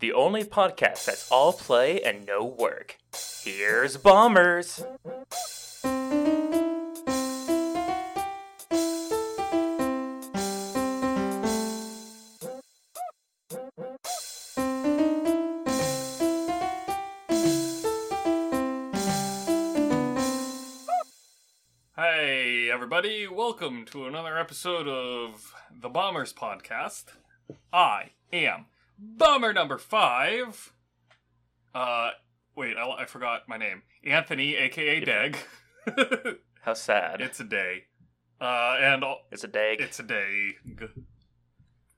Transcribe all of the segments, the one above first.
the only podcast that's all play and no work. Here's Bombers. Hey, everybody, welcome to another episode of the Bombers Podcast. I am Bomber number five. Uh, wait, I, I forgot my name. Anthony, aka Deg. How sad. it's a day. Uh, and It's a day. it's a day.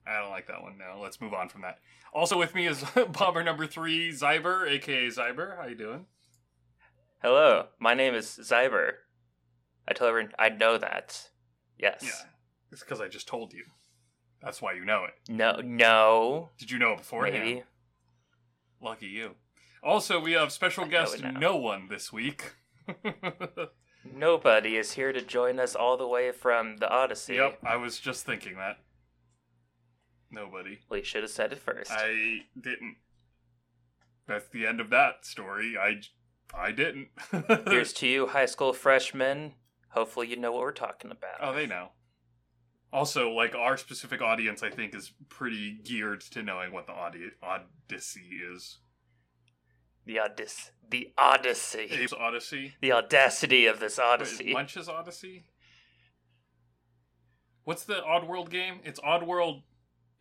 I don't like that one now. Let's move on from that. Also with me is Bomber number three, Zyber, aka Zyber. How you doing? Hello, my name is Zyber. I tell everyone I know that. Yes. Yeah, it's because I just told you. That's why you know it. No, no. Did you know it beforehand? Maybe. Lucky you. Also, we have special I guest no one this week. Nobody is here to join us all the way from the Odyssey. yep, I was just thinking that. Nobody. Well, you should have said it first. I didn't. That's the end of that story. I, I didn't. Here's to you, high school freshmen. Hopefully, you know what we're talking about. oh, they know. Also, like our specific audience, I think is pretty geared to knowing what the audi- Odyssey is. The Odyssey. The Odyssey. Abe's Odyssey. The audacity of this Wait, Odyssey. Munch's Odyssey. What's the Oddworld game? It's Oddworld,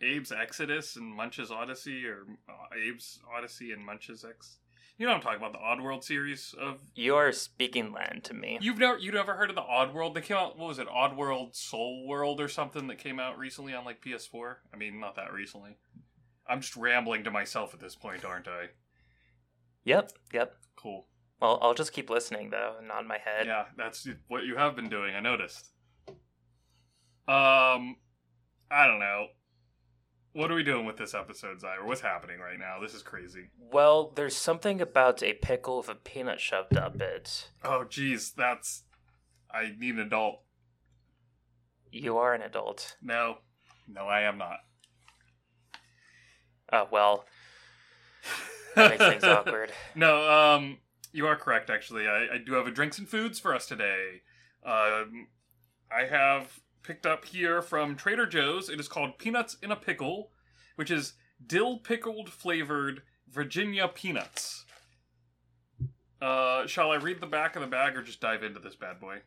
Abe's Exodus and Munch's Odyssey, or uh, Abe's Odyssey and Munch's Ex. You know what I'm talking about? The Oddworld series of. You are speaking land to me. You've never you never heard of the Oddworld? They came out. What was it? Oddworld Soul World or something that came out recently on like PS4. I mean, not that recently. I'm just rambling to myself at this point, aren't I? Yep, yep. Cool. Well, I'll just keep listening though, and nod my head. Yeah, that's what you have been doing. I noticed. Um, I don't know. What are we doing with this episode, Zyra? What's happening right now? This is crazy. Well, there's something about a pickle with a peanut shoved up it. Oh, geez, that's. I need an adult. You are an adult. No, no, I am not. Oh well, that makes things awkward. No, um, you are correct. Actually, I, I do have a drinks and foods for us today. Um, I have picked up here from Trader Joe's. It is called Peanuts in a Pickle, which is dill pickled flavored Virginia peanuts. Uh, shall I read the back of the bag or just dive into this bad boy?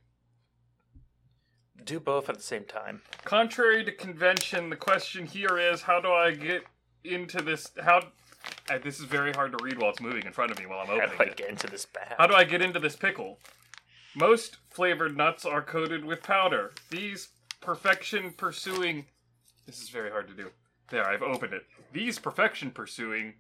Do both at the same time. Contrary to convention, the question here is how do I get into this? How. Uh, this is very hard to read while it's moving in front of me while I'm opening How do I it. get into this bag? How do I get into this pickle? Most flavored nuts are coated with powder. These perfection pursuing. This is very hard to do. There, I've opened it. These perfection pursuing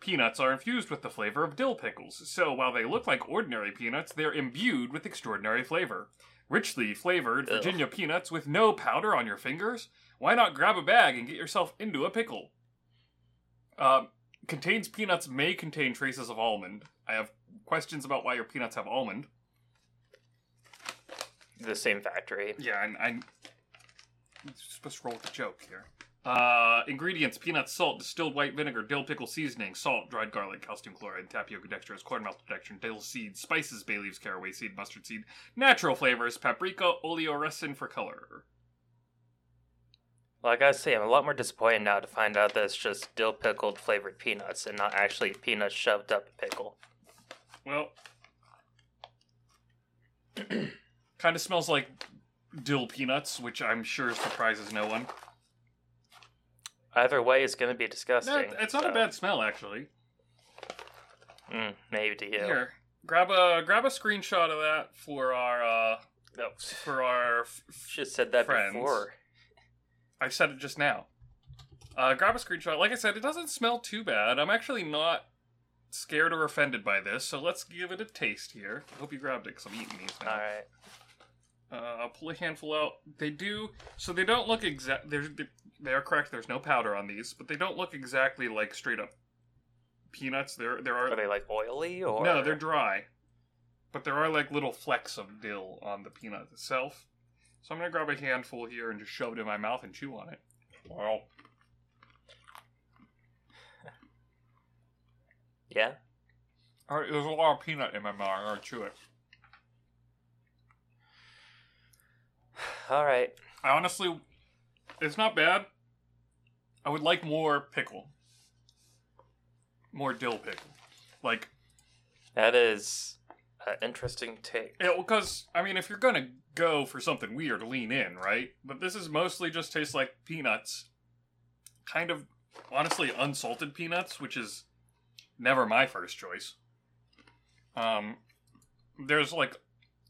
peanuts are infused with the flavor of dill pickles. So while they look like ordinary peanuts, they're imbued with extraordinary flavor. Richly flavored Ugh. Virginia peanuts with no powder on your fingers? Why not grab a bag and get yourself into a pickle? Um, contains peanuts may contain traces of almond. I have questions about why your peanuts have almond. the same factory. Yeah, and I'm supposed to roll with the joke here. Uh, ingredients: peanuts, salt, distilled white vinegar, dill pickle seasoning, salt, dried garlic, calcium chloride, tapioca dextrose, corn malt protection, dill seed, spices, bay leaves, caraway seed, mustard seed, natural flavors, paprika, oleoresin for color. Well, I gotta say, I'm a lot more disappointed now to find out that it's just dill pickled flavored peanuts and not actually peanuts shoved up a pickle. Well, kind of smells like dill peanuts, which I'm sure surprises no one. Either way, it's gonna be disgusting. No, it's not so- a bad smell, actually. Mm, maybe to you. Here, grab a grab a screenshot of that for our uh No, for our. f- f- should said that Friends. before. I said it just now. Uh, grab a screenshot. Like I said, it doesn't smell too bad. I'm actually not scared or offended by this, so let's give it a taste here. I hope you grabbed it because I'm eating these now. All right. Uh, I'll pull a handful out. They do so they don't look exact. They're they are correct. There's no powder on these, but they don't look exactly like straight up peanuts. There there are Are they like oily or no, they're dry, but there are like little flecks of dill on the peanut itself. So I'm gonna grab a handful here and just shove it in my mouth and chew on it. Wow. Yeah. All right, there's a lot of peanut in my mouth. I gotta chew it. All right. I honestly, it's not bad. I would like more pickle, more dill pickle. Like, That is an interesting take. yeah, because I mean, if you're gonna go for something weird, lean in, right? But this is mostly just tastes like peanuts, kind of honestly unsalted peanuts, which is never my first choice. Um, there's like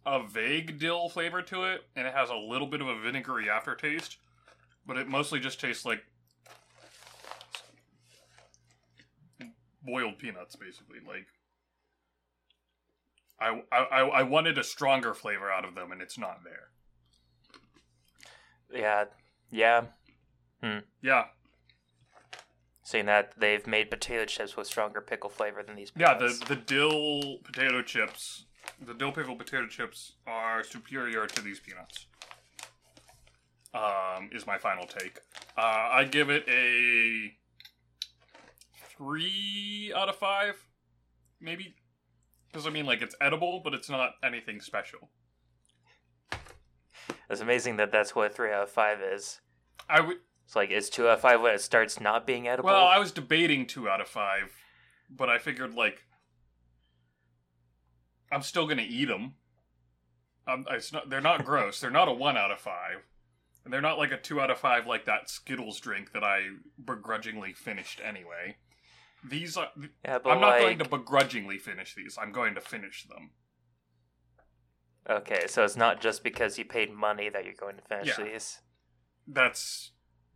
a vague dill flavor to it, and it has a little bit of a vinegary aftertaste, but it mostly just tastes like boiled peanuts, basically. Like, I, I, I wanted a stronger flavor out of them, and it's not there. Yeah. Yeah. Hmm. Yeah, Saying that they've made potato chips with stronger pickle flavor than these. yeah. The the dill potato chips, the dill pickle potato chips are superior to these peanuts. Um, is my final take. Uh, I give it a three out of five, maybe. Because I mean, like it's edible, but it's not anything special. It's amazing that that's what three out of five is. I would. It's like it's two out of five when it starts not being edible. Well, I was debating two out of five, but I figured like I'm still gonna eat them. Um, it's not, they're not gross. They're not a one out of five, and they're not like a two out of five like that Skittles drink that I begrudgingly finished anyway. These are. yeah, I'm not like, going to begrudgingly finish these. I'm going to finish them. Okay, so it's not just because you paid money that you're going to finish Yeah. these. That's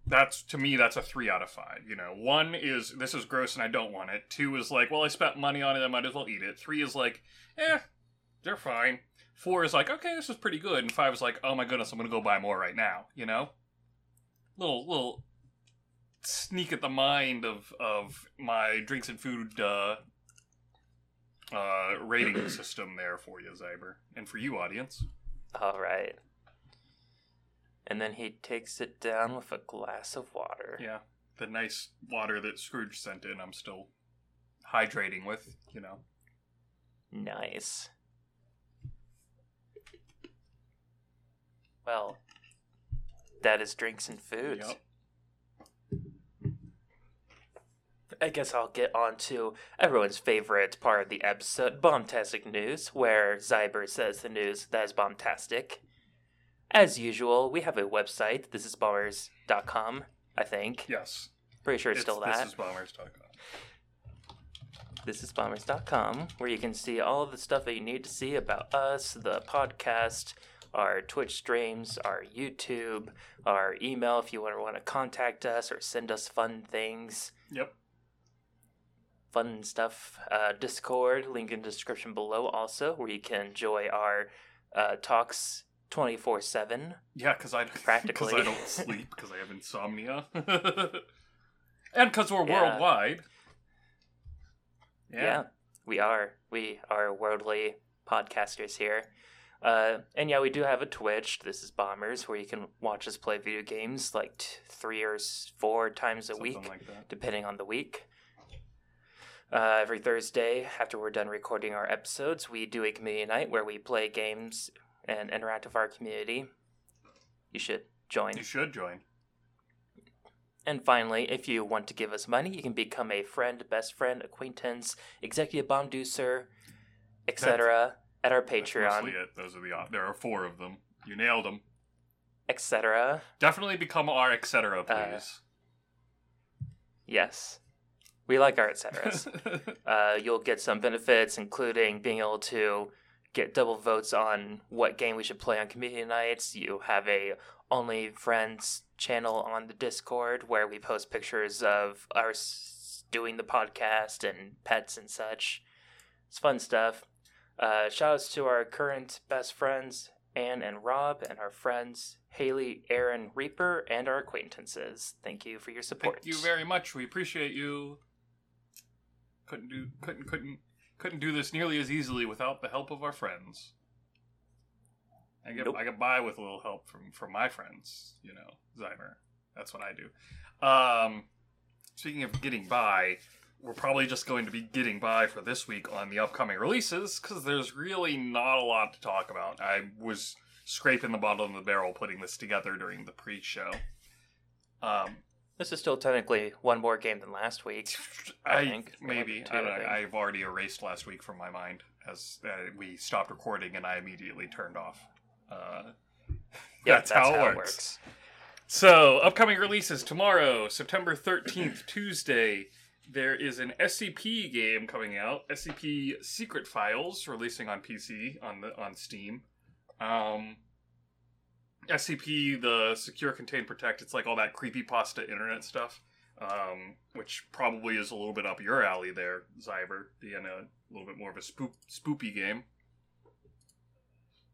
that's to me that's a three out of five. You know, one is this is gross and I don't want it. Two is like, well, I spent money on it, I might as well eat it. Three is like, eh, they're fine. Four is like, okay, this is pretty good, and five is like, oh my goodness, I'm gonna go buy more right now. You know, little little sneak at the mind of of my drinks and food uh, uh, rating system there for you, Zyber, and for you, audience. All right. And then he takes it down with a glass of water. Yeah, the nice water that Scrooge sent in. I'm still hydrating with. You know. Nice. Well, that is drinks and foods. Yep. I guess I'll get on to everyone's favorite part of the episode, Bombtastic News, where Zyber says the news that is bombtastic. As usual, we have a website, thisisbombers.com, I think. Yes. Pretty sure it's, still that. This is bombers.com. thisisbombers.com, where you can see all of the stuff that you need to see about us, the podcast, our Twitch streams, our YouTube, our email if you want to want to contact us or send us fun things, Yep. fun stuff. Uh, Discord, link in the description below also, where you can enjoy our uh, talks 24 7. Yeah, because I Practically. I don't sleep because I have insomnia, and because we're Yeah. worldwide. Yeah. we are. We are worldly podcasters here. Uh, and yeah, we do have a Twitch. This is Bombers, where you can watch us play video games like t- three or four times a Something week, like depending on the week. Uh, every Thursday, after we're done recording our episodes, we do a community night where we play games and interact with our community. You should join. You should join. And finally, if you want to give us money, you can become a friend, best friend, acquaintance, executive bomb deucer, etc. at our Patreon. Those are the op- there are four of them. You nailed them. etc. Definitely become our Uh, etc. Please. Yes, we like our etceteras. uh, you'll get some benefits, including being able to get double votes on what game we should play on community nights. You have a only friends channel on the Discord where we post pictures of us doing the podcast and pets and such. It's fun stuff. Uh, shout outs to our current best friends, Anne and Rob, and our friends Haley, Aaron, Reaper, and our acquaintances. Thank you for your support. Thank you very much. We appreciate you. Couldn't do couldn't couldn't couldn't do this nearly as easily without the help of our friends. I get Nope. I get by with a little help from from my friends, you know, Zymer. That's what I do. Um, speaking of getting by, we're probably just going to be getting by for this week on the upcoming releases because there's really not a lot to talk about. I was scraping the bottom of the barrel putting this together during the pre-show. Um, This is still technically one more game than last week. I I, think. maybe I don't know. I've already erased last week from my mind as uh, we stopped recording and I immediately turned off. Uh, Yeah, that's, how, it works. So, upcoming releases tomorrow, September 13th, Tuesday. There is an SCP game coming out, SCP Secret Files, releasing on PC on the on Steam. Um, SCP, the Secure, Contain, Protect. It's like all that creepy pasta internet stuff, um, which probably is a little bit up your alley there, Zyber. Being a little bit more of a spook spoopy game.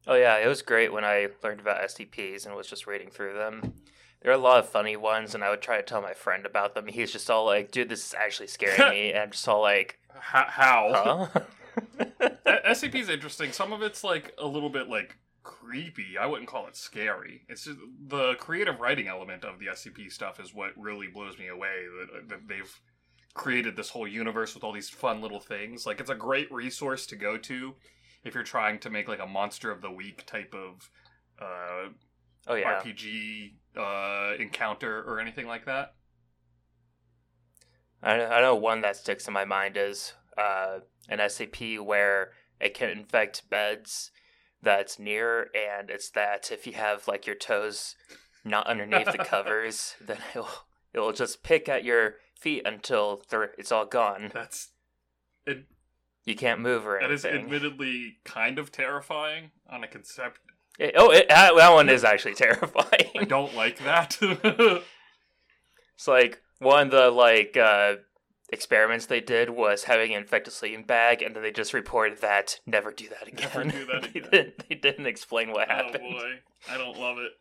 Oh yeah, it was great when I learned about SCPs and was just reading through them. There are a lot of funny ones, and I would try to tell my friend about them. He's just all like, "Dude, this is actually scaring me," and I'm just all like, How? how? "Huh?" SCP is interesting. Some of it's like a little bit like creepy. I wouldn't call it scary. It's just the creative writing element of the SCP stuff is what really blows me away. That, that they've created this whole universe with all these fun little things. Like it's a great resource to go to if you're trying to make like a monster of the week type of uh, oh yeah, RPG uh, encounter or anything like that. I, I know one that sticks in my mind is uh, an SCP where it can infect beds that's near, and it's that if you have like your toes not underneath the covers, then it'll it'll just pick at your feet until it's all gone. That's it. You can't move or anything. That is admittedly kind of terrifying on a concept. It- oh, it, that that one is actually terrifying. I don't like that. It's like one of the like uh, experiments they did was having an infected sleeping bag, and then they just reported that never do that again. Never do that they, didn't, they didn't explain what oh happened. Oh boy, I don't love it.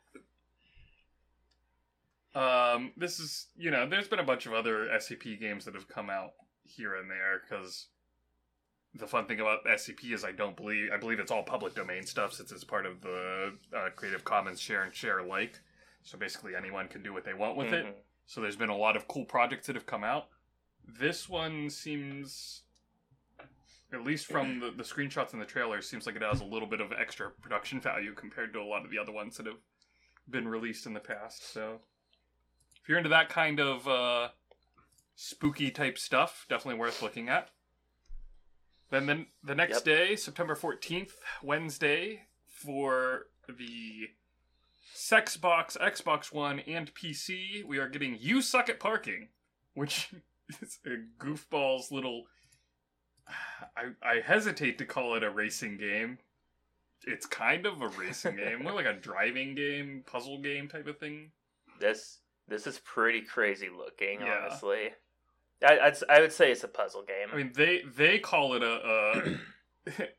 Um, this is you know, there's been a bunch of other SCP games that have come out here and there because the fun thing about SCP is I don't believe I believe it's all public domain stuff since it's part of the uh, Creative Commons share and share alike. So basically, anyone can do what they want with it. Mhm. So there's been a lot of cool projects that have come out. This one seems, at least from the, the screenshots and the trailer, seems like it has a little bit of extra production value compared to a lot of the other ones that have been released in the past. So if you're into that kind of uh, spooky type stuff, definitely worth looking at. Then the, the next Yep. day, September 14th, Wednesday, for the Sexbox, Xbox One, and PC, we are getting You Suck at Parking, which goofball's little. I, I hesitate to call it a racing game. It's kind of a racing game, more like a driving game, puzzle game type of thing. This this is pretty crazy looking, Yeah. honestly. I, I'd, I would say it's a puzzle game. I mean, they they call it a. a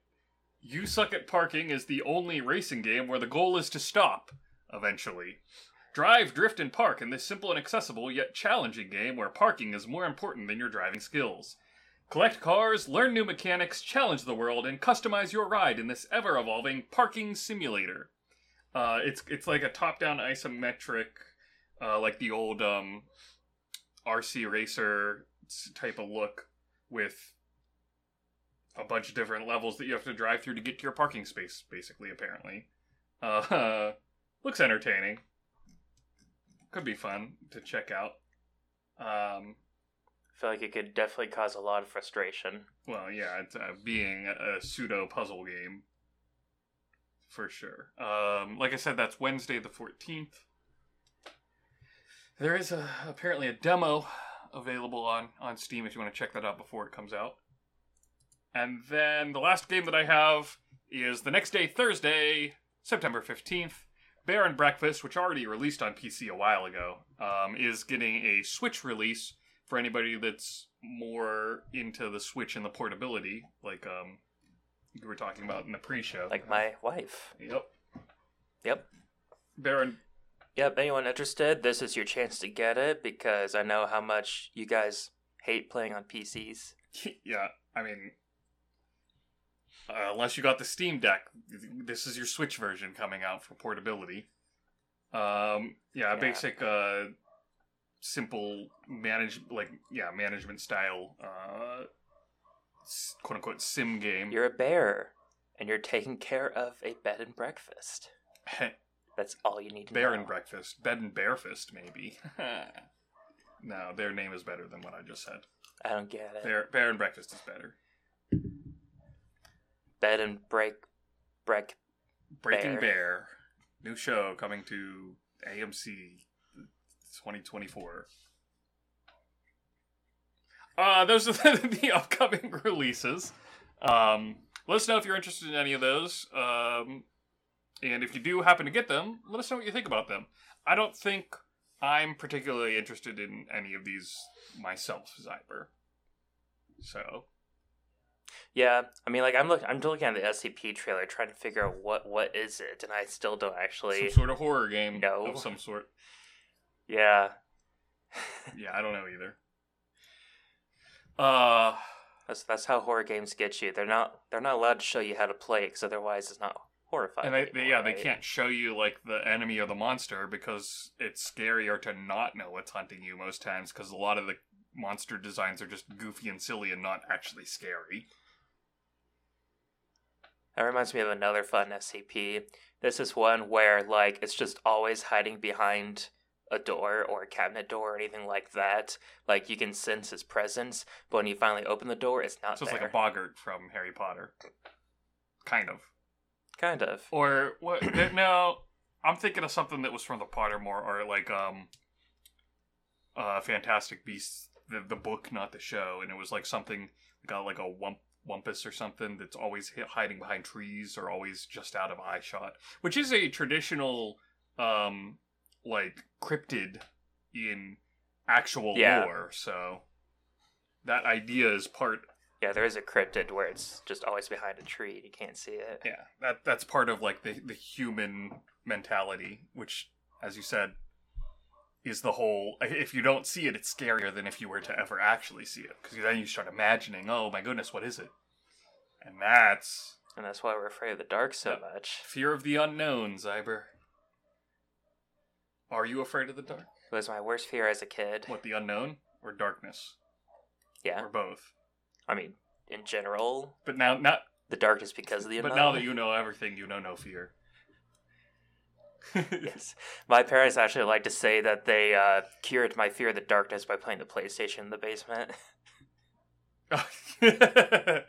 you suck at parking is the only racing game where the goal is to stop eventually. Drive, drift, and park in this simple and accessible yet challenging game where parking is more important than your driving skills. Collect cars, learn new mechanics, challenge the world, and customize your ride in this ever-evolving parking simulator. Uh, it's it's like a top-down isometric, uh, like the old um, RC racer type of look with a bunch of different levels that you have to drive through to get to your parking space. Basically, apparently, uh, looks entertaining could be fun to check out. Um, I feel like it could definitely cause a lot of frustration. Well, yeah, it's, uh, being a, a pseudo puzzle game for sure. Um, like I said, that's Wednesday the fourteenth. There is a, apparently a demo available on on Steam if you want to check that out before it comes out. And then the last game that I have is the next day, Thursday, September 15th. Bear and Breakfast, which already released on PC a while ago, um, is getting a Switch release for anybody that's more into the Switch and the portability, like um, you were talking about in the pre-show. Like my wife. Yep. Yep. Baron. Yep. Anyone interested? This is your chance to get it because I know how much you guys hate playing on PCs. yeah, I mean, uh, unless you got the Steam Deck, this is your Switch version coming out for portability. Um, yeah, Yeah. basic uh, simple manage like yeah management style uh quote unquote sim game. You're a bear, and you're taking care of a bed and breakfast. That's all you need to bear know. and breakfast, bed and barefist maybe. no, their name is better than what I just said. I don't get it. Bear bear and breakfast is better. Bed and break, break. Breaking Bear. Bear, new show coming to AMC 2024. Uh, those are the, the upcoming releases. Um, let us know if you're interested in any of those. Um, and if you do happen to get them, let us know what you think about them. I don't think I'm particularly interested in any of these myself, Zyber. So, Yeah, I mean, like I'm look, I'm looking at the SCP trailer, trying to figure out what what is it, and I still don't actually. some sort of horror game No. of some sort. Yeah, Yeah, I don't know either. Uh, that's that's how horror games get you. They're not they're not allowed to show you how to play because otherwise it's not horrifying. and they, they anymore, yeah they can't show you like the enemy or the monster because it's scarier to not know what's hunting you most times because a lot of the monster designs are just goofy and silly and not actually scary. That reminds me of another fun SCP. This is one where like it's just always hiding behind a door or a cabinet door or anything like that. Like you can sense his presence, but when you finally open the door, it's not So it's there. like a boggart from Harry Potter, kind of. kind of. Or what? no, I'm thinking of something that was from the Pottermore or like um, uh, Fantastic Beasts, the the book, not the show, and it was like something got like a wump wumpus or something that's always hi- hiding behind trees or always just out of eye shot, which is a traditional um like cryptid in actual Yeah. lore. So that idea is part Yeah, there is a cryptid where it's just always behind a tree and you can't see it. yeah that that's part of like the the human mentality which as you said is the whole if you don't see it it's scarier than if you were to ever actually see it. Because then you start imagining oh my goodness what is it? And that's And that's why we're afraid of the dark so much. fear of the unknown zyber. Are you afraid of the dark? It was my worst fear as a kid. what the unknown or darkness? Yeah. or both? I mean, in general, but now not the darkness because of the but now that you know everything you know no fear yes. My parents actually like to say that they uh, cured my fear of the darkness by playing the PlayStation in the basement.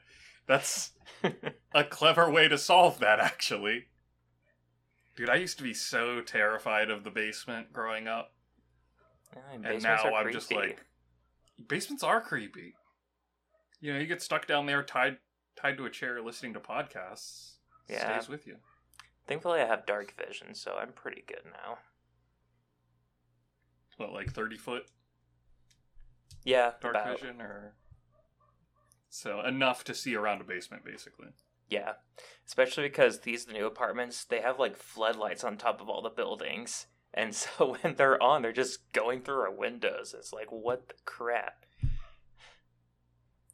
That's a clever way to solve that, actually. Dude, I used to be so terrified of the basement growing up, Yeah, and now I'm just like, basements are creepy. You know, you get stuck down there, tied tied to a chair, listening to podcasts. Yeah. stays with you. Thankfully, I have dark vision, so I'm pretty good now. What, like thirty foot Yeah, dark about. vision, or so enough to see around a basement, basically. Yeah, especially because these the new apartments they have like floodlights on top of all the buildings, and so when they're on, they're just going through our windows. It's like what the crap.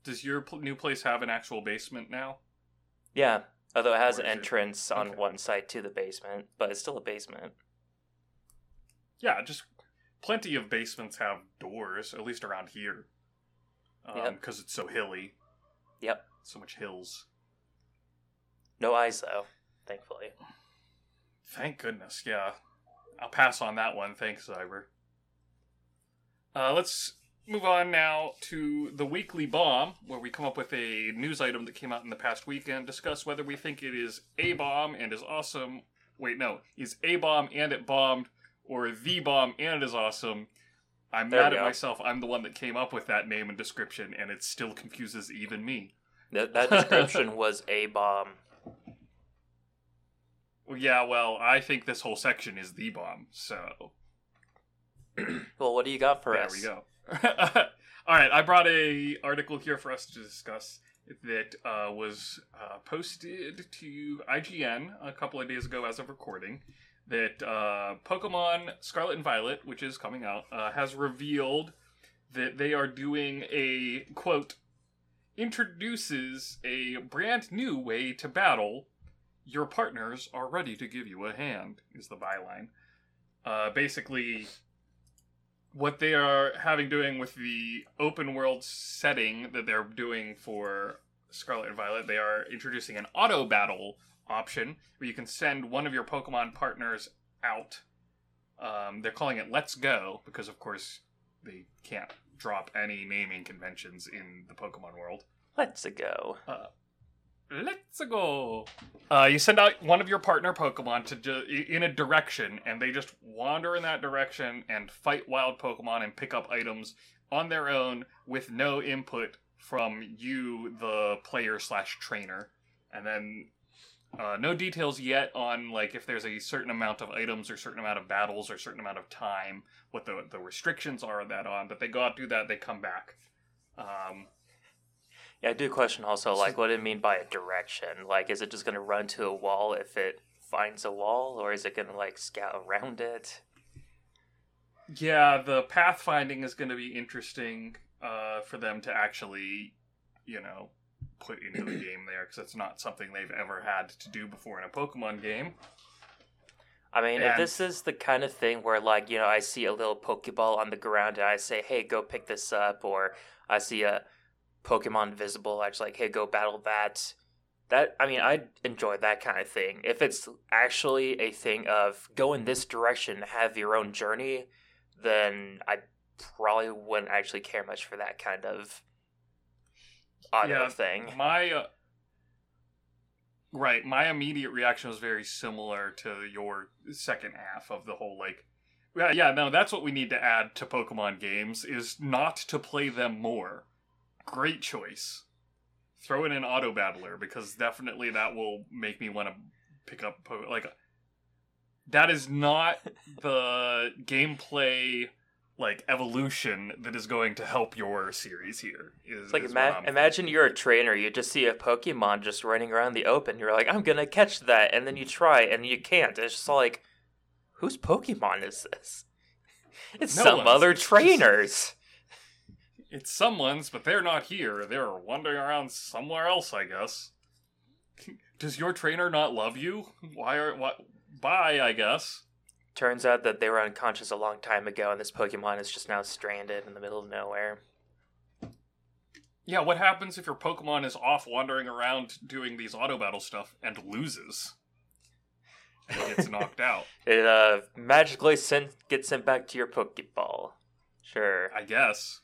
Does your pl- new place have an actual basement now? Yeah, although it has an Or is it- entrance on okay. one side to the basement, but it's still a basement. Yeah, just plenty of basements have doors, at least around here. Um, Yep. Because it's so hilly. Yep. So much hills. No eyes though, thankfully. Thank goodness, yeah. I'll pass on that one. Thanks, Zyber. Uh, let's move on now to the weekly bomb, where we come up with a news item that came out in the past week and discuss whether we think it is a bomb and is awesome. Wait, no, is a bomb and it bombed, or the bomb and it is awesome. I'm There mad at go. myself. I'm the one that came up with that name and description, and it still confuses even me. That, that description was a bomb. Yeah, well, I think this whole section is the bomb, so Well, what do you got for there us? There we go. All right, I brought a article here for us to discuss that uh, was uh, posted to IGN a couple of days ago as of recording. That uh, Pokemon Scarlet and Violet, which is coming out, uh, has revealed that they are doing a quote introduces a brand new way to battle. Your partners are ready to give you a hand. Is the byline. Uh, basically, what they are having doing with the open world setting that they're doing for Scarlet and Violet, they are introducing an auto battle option where you can send one of your Pokemon partners out. Um, they're calling it Let's Go because, of course, they can't drop any naming conventions in the Pokemon world. Let's go. Uh, let's go. Uh, you send out one of your partner Pokemon to ju- in a direction, and they just wander in that direction and fight wild Pokemon and pick up items on their own with no input from you, the player slash trainer. And then uh, no details yet on like if there's a certain amount of items or certain amount of battles or certain amount of time, what the the restrictions are that on. But they go out do that, they come back. Um, Yeah, I do question also, like, what do it mean by a direction? Like, is it just going to run to a wall if it finds a wall, or is it going to, like, scout around it? Yeah, the pathfinding is going to be interesting uh, for them to actually, you know, put into the game there because it's not something they've ever had to do before in a Pokemon game. I mean, if this is the kind of thing where, like, you know, I see a little Pokeball on the ground and I say, hey, go pick this up, or I see a Pokemon visible, I just like, hey, go battle that. That, I mean, I enjoy that kind of thing. If it's actually a thing of go in this direction, have your own journey, then I probably wouldn't actually care much for that kind of auto Yeah, thing. My uh, right, my immediate reaction was very similar to your second half of the whole like. Yeah, yeah, no, that's what we need to add to Pokemon games is not to play them more. Great choice. Throw in an auto battler because definitely that will make me want to pick up po- like that is not the gameplay like evolution that is going to help your series here. Is, It's like is ima- imagine you're a trainer, you just see a Pokemon just running around the open. You're like, I'm gonna catch that, and then you try and you can't. It's just like, whose Pokemon is this? It's No some one's. other trainers. It's someone's, but they're not here. They're wandering around somewhere else, I guess. Does your trainer not love you? Why are what? Bye, I guess. Turns out that they were unconscious a long time ago, and this Pokemon is just now stranded in the middle of nowhere. Yeah, what happens if your Pokemon is off wandering around doing these auto battle stuff and loses? It gets knocked out. It uh magically sent gets sent back to your Pokeball. Sure. I guess.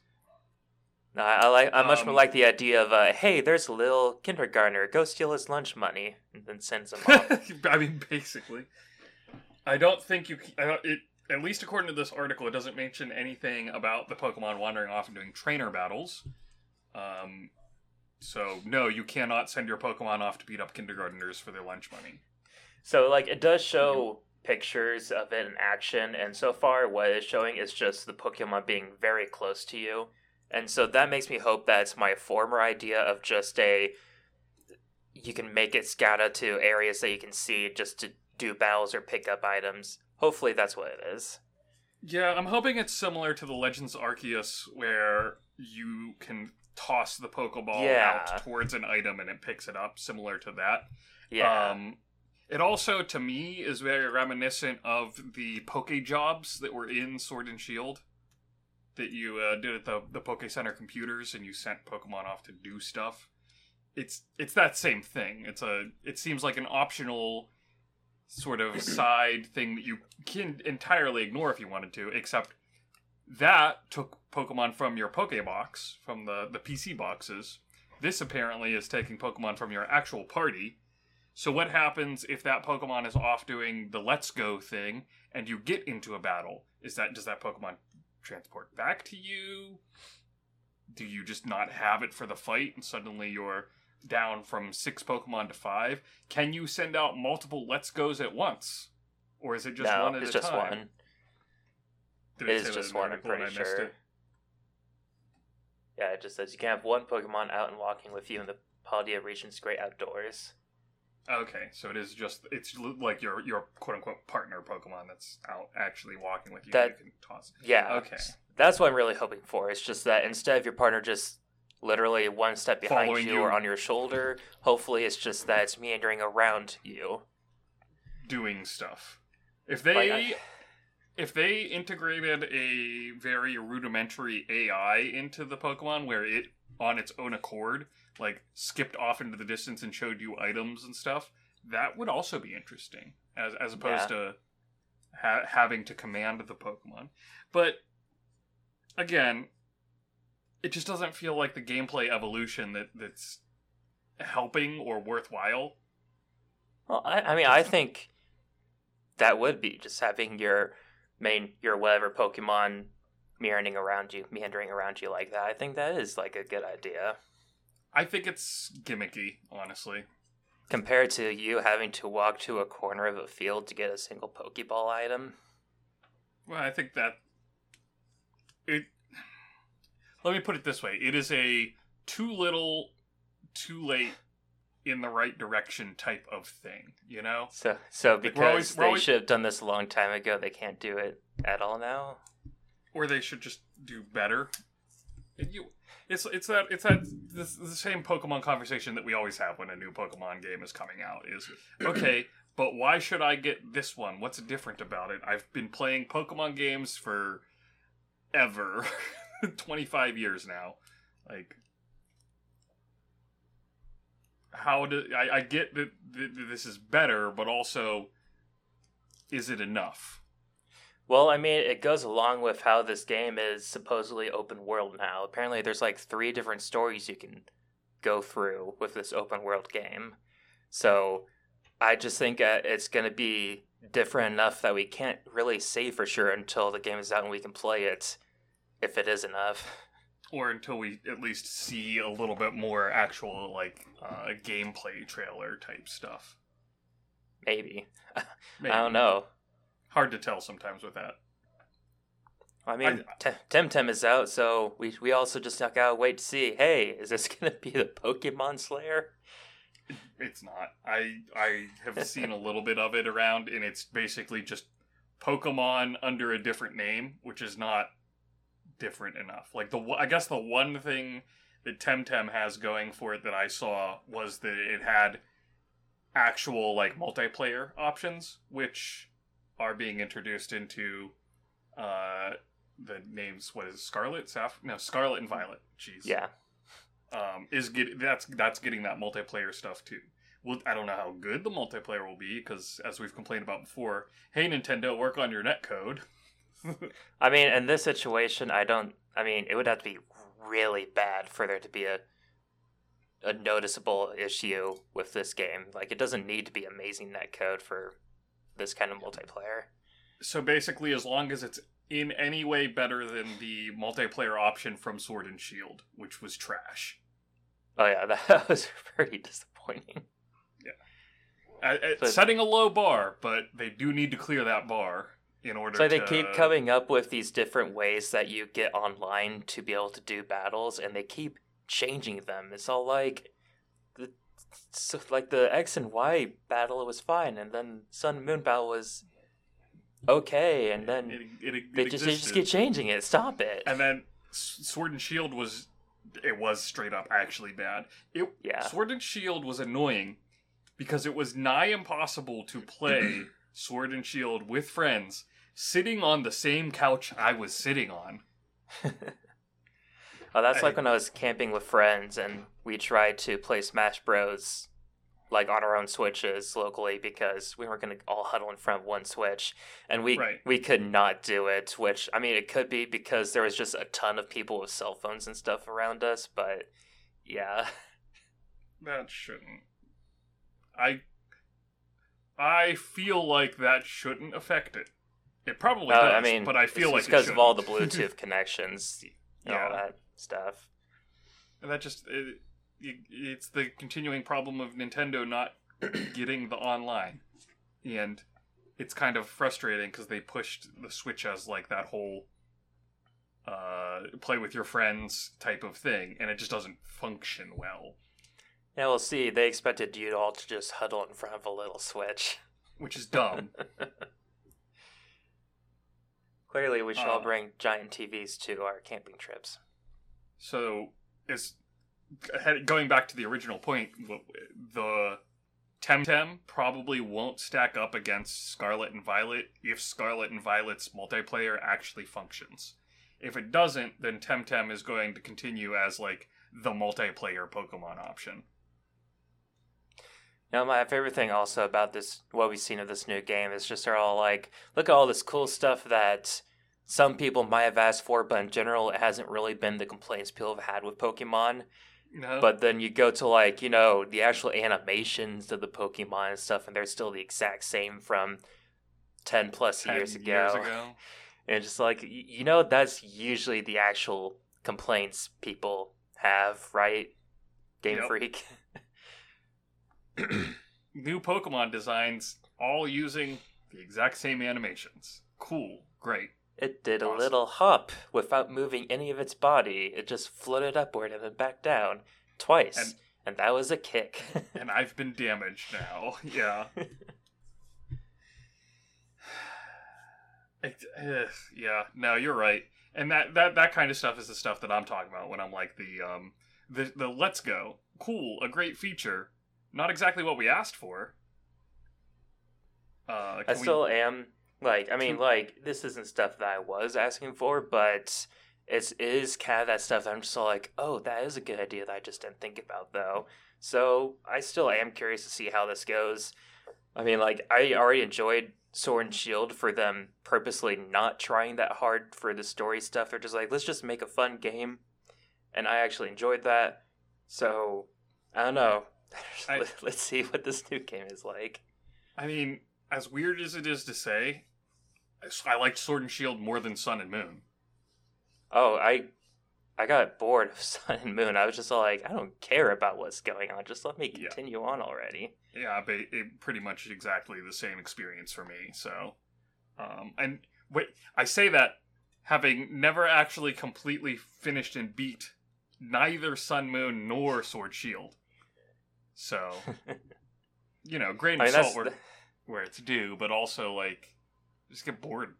No, I, I like. I much more Um, like the idea of, uh, hey, there's a little kindergartner. Go steal his lunch money, and then sends him off. I mean, basically. I don't think you. I don't, it at least according to this article, it doesn't mention anything about the Pokemon wandering off and doing trainer battles. Um, so no, you cannot send your Pokemon off to beat up kindergartners for their lunch money. So like it does show pictures of it in action, and so far what it's showing is just the Pokemon being very close to you, and so that makes me hope that's my former idea of just a you can make it out to areas that you can see just to do battles or pick up items. Hopefully that's what it is. Yeah, I'm hoping it's similar to the Legends Arceus, where you can toss the Pokeball Yeah. out towards an item and it picks it up, similar to that. Yeah. Um, it also, to me, is very reminiscent of the Poke Jobs that were in Sword and Shield that you uh, did at the the Poke Center computers, and you sent Pokemon off to do stuff. It's it's that same thing. It's a it seems like an optional sort of side thing that you can entirely ignore if you wanted to, except that took Pokemon from your Pokebox, from the, the PC boxes. This apparently is taking Pokemon from your actual party. So what happens if that Pokemon is off doing the let's go thing and you get into a battle? Is that does that Pokemon transport back to you? Do you just not have it for the fight and suddenly you're down from six Pokemon to five? Can you send out multiple let's goes at once? Or is it just no, one at it's a just time? one. Did It is just one, I'm pretty sure. it? Yeah, it just says you can have one Pokemon out and walking with you in the Paldea region's great outdoors. Okay, so it is just it's like your your quote unquote partner Pokemon that's out actually walking with you. That- you can toss. Yeah. Okay. That's what I'm really hoping for. It's just that instead of your partner just literally one step behind Following you, you. or on your shoulder, hopefully it's just that it's meandering around you. doing stuff. If they Like, I- if they integrated a very rudimentary AI into the Pokemon where it on its own accord like skipped off into the distance and showed you items and stuff, that would also be interesting as as opposed Yeah. to ha- having to command the Pokemon. But again, it just doesn't feel like the gameplay evolution that that's helping or worthwhile. Well, I, I mean, I think that would be just having your main, your whatever Pokemon meandering around you, meandering around you like that. I think that is like a good idea I think it's gimmicky, honestly. compared to you having to walk to a corner of a field to get a single Pokeball item. Well, I think that it. Let me put it this way: it is a too little, too late, in the right direction type of thing. You know, So, so because we're always- they always- should have done this a long time ago, they can't do it at all now. or they should just do better. It- you, it's it's that it's that the, the same Pokemon conversation that we always have when a new Pokemon game is coming out. Is okay, but why should I get this one? What's different about it? I've been playing Pokemon games for ever, twenty five years now. Like, how do I, I get that, that this is better, but also, is it enough? Well, I mean, it goes along with how this game is supposedly open world now. Apparently, there's like three different stories you can go through with this open world game. So, I just think uh, it's going to be different enough that we can't really say for sure until the game is out and we can play it, if it is enough. or until we at least see a little bit more actual like uh, gameplay trailer type stuff. Maybe. Maybe. I don't know. Hard to tell sometimes with that. I mean, Tem- Temtem is out, so we we also just gotta wait to see. Hey, is this gonna be the Pokemon Slayer? It's not. I I have seen a little bit of it around, and it's basically just Pokemon under a different name, which is not different enough. Like the I guess the one thing that Temtem has going for it that I saw was that it had actual like multiplayer options, which are being introduced into uh the names. What is Scarlet? No, Scarlet and Violet. Jeez Yeah. um, is get that's that's getting that multiplayer stuff too. Well, I don't know how good the multiplayer will be because, as we've complained about before, hey Nintendo, work on your netcode. I mean, in this situation, I don't. I mean, it would have to be really bad for there to be a a noticeable issue with this game. Like, it doesn't need to be amazing netcode for this kind of multiplayer. So basically, as long as it's in any way better than the multiplayer option from Sword and Shield, which was trash. Oh yeah, that was pretty disappointing. But- setting a low bar, but they do need to clear that bar in order. So they keep coming up with these different ways that you get online to be able to do battles, and they keep changing them. It's all like so like the X and Y battle was fine, and then Sun and Moon battle was okay, and then It, it, it they just they just keep changing it. Stop it. and then Sword and Shield was it was straight up actually bad. It Yeah. Sword and Shield was annoying because it was nigh impossible to play Sword and Shield with friends sitting on the same couch I was sitting on. Oh, that's I- like when I was camping with friends and we tried to play Smash Bros. like on our own switches locally because we weren't going to all huddle in front of one switch and we Right. we could not do it which i mean it could be because there was just a ton of people with cell phones and stuff around us but yeah That shouldn't. I I feel like that shouldn't affect it. It probably Uh, does, i mean but I feel it's like because of all the bluetooth connections and Yeah. all that stuff And that just it, it, it's the continuing problem of Nintendo not getting the online, and it's kind of frustrating because they pushed the Switch as like that whole uh, play with your friends type of thing, and it just doesn't function well. yeah we'll see they expected you all to just huddle in front of a little switch Which is dumb. clearly we should all Uh. bring giant tvs to our camping trips so, is going back to the original point, the Temtem probably won't stack up against Scarlet and Violet if Scarlet and Violet's multiplayer actually functions. If it doesn't, then Temtem is going to continue as like the multiplayer Pokemon option. Now, my favorite thing also about this, what we've seen of this new game, is just they're all like, look at all this cool stuff that some people might have asked for, but in general, it hasn't really been the complaints people have had with Pokemon. No. But then you go to like, you know, the actual animations of the Pokemon and stuff, and they're still the exact same from 10 plus 10 years ago. years ago. And just like, you know, that's usually the actual complaints people have, right? Game Yep. Freak. New Pokemon designs, all using the exact same animations. Cool, great. It did a little hop without moving any of its body. It just floated upward and then back down twice. And- And, that was a kick. And I've been damaged now. Yeah. It, eh, yeah, no, you're right. And that, that that kind of stuff is the stuff that I'm talking about when I'm like the um the the let's go. Cool, a great feature. Not exactly what we asked for. Uh, I can we- still am like I mean like this isn't stuff that I was asking for, but it's it is kind of that stuff that I'm just all like, oh, that is a good idea that I just didn't think about though. So I still am curious to see how this goes. I mean, like I already enjoyed Sword and Shield for them purposely not trying that hard for the story stuff. They're just like, let's just make a fun game, and I actually enjoyed that. So I don't know. I- let's see what this new game is like. I mean, as weird as it is to say, I liked Sword and Shield more than Sun and Moon. Oh, I I got bored of Sun and Moon. I was just like, I don't care about what's going on. Just let me Yeah. continue on already. Yeah, but it, pretty much exactly the same experience for me. So, um, and wait, I say that having never actually completely finished and beat neither Sun Moon nor Sword Shield. So, you know, grain I of mean, salt where, where it's due, but also like just get bored.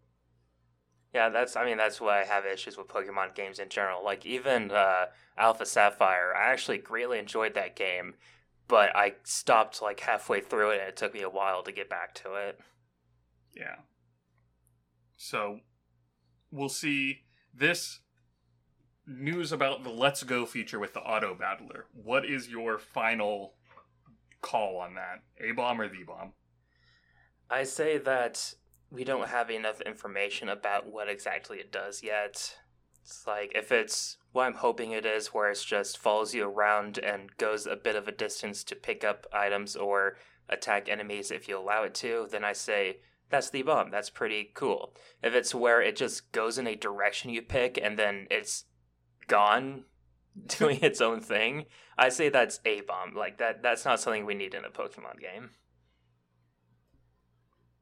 yeah. That's I mean that's why I have issues with Pokemon games in general. Like even uh, Alpha Sapphire, I actually greatly enjoyed that game, but I stopped like halfway through it, and it took me a while to get back to it. Yeah. So we'll see this news about the Let's Go feature with the Auto Battler. What is your final call on that? A bomb or the bomb? I say that we don't have enough information about what exactly it does yet. It's like if it's what I'm hoping it is, where it just follows you around and goes a bit of a distance to pick up items or attack enemies if you allow it to, then I say that's the bomb. That's pretty cool. If it's where it just goes in a direction you pick and then it's gone doing its own thing, I say that's a bomb. Like that that's not something we need in a Pokemon game.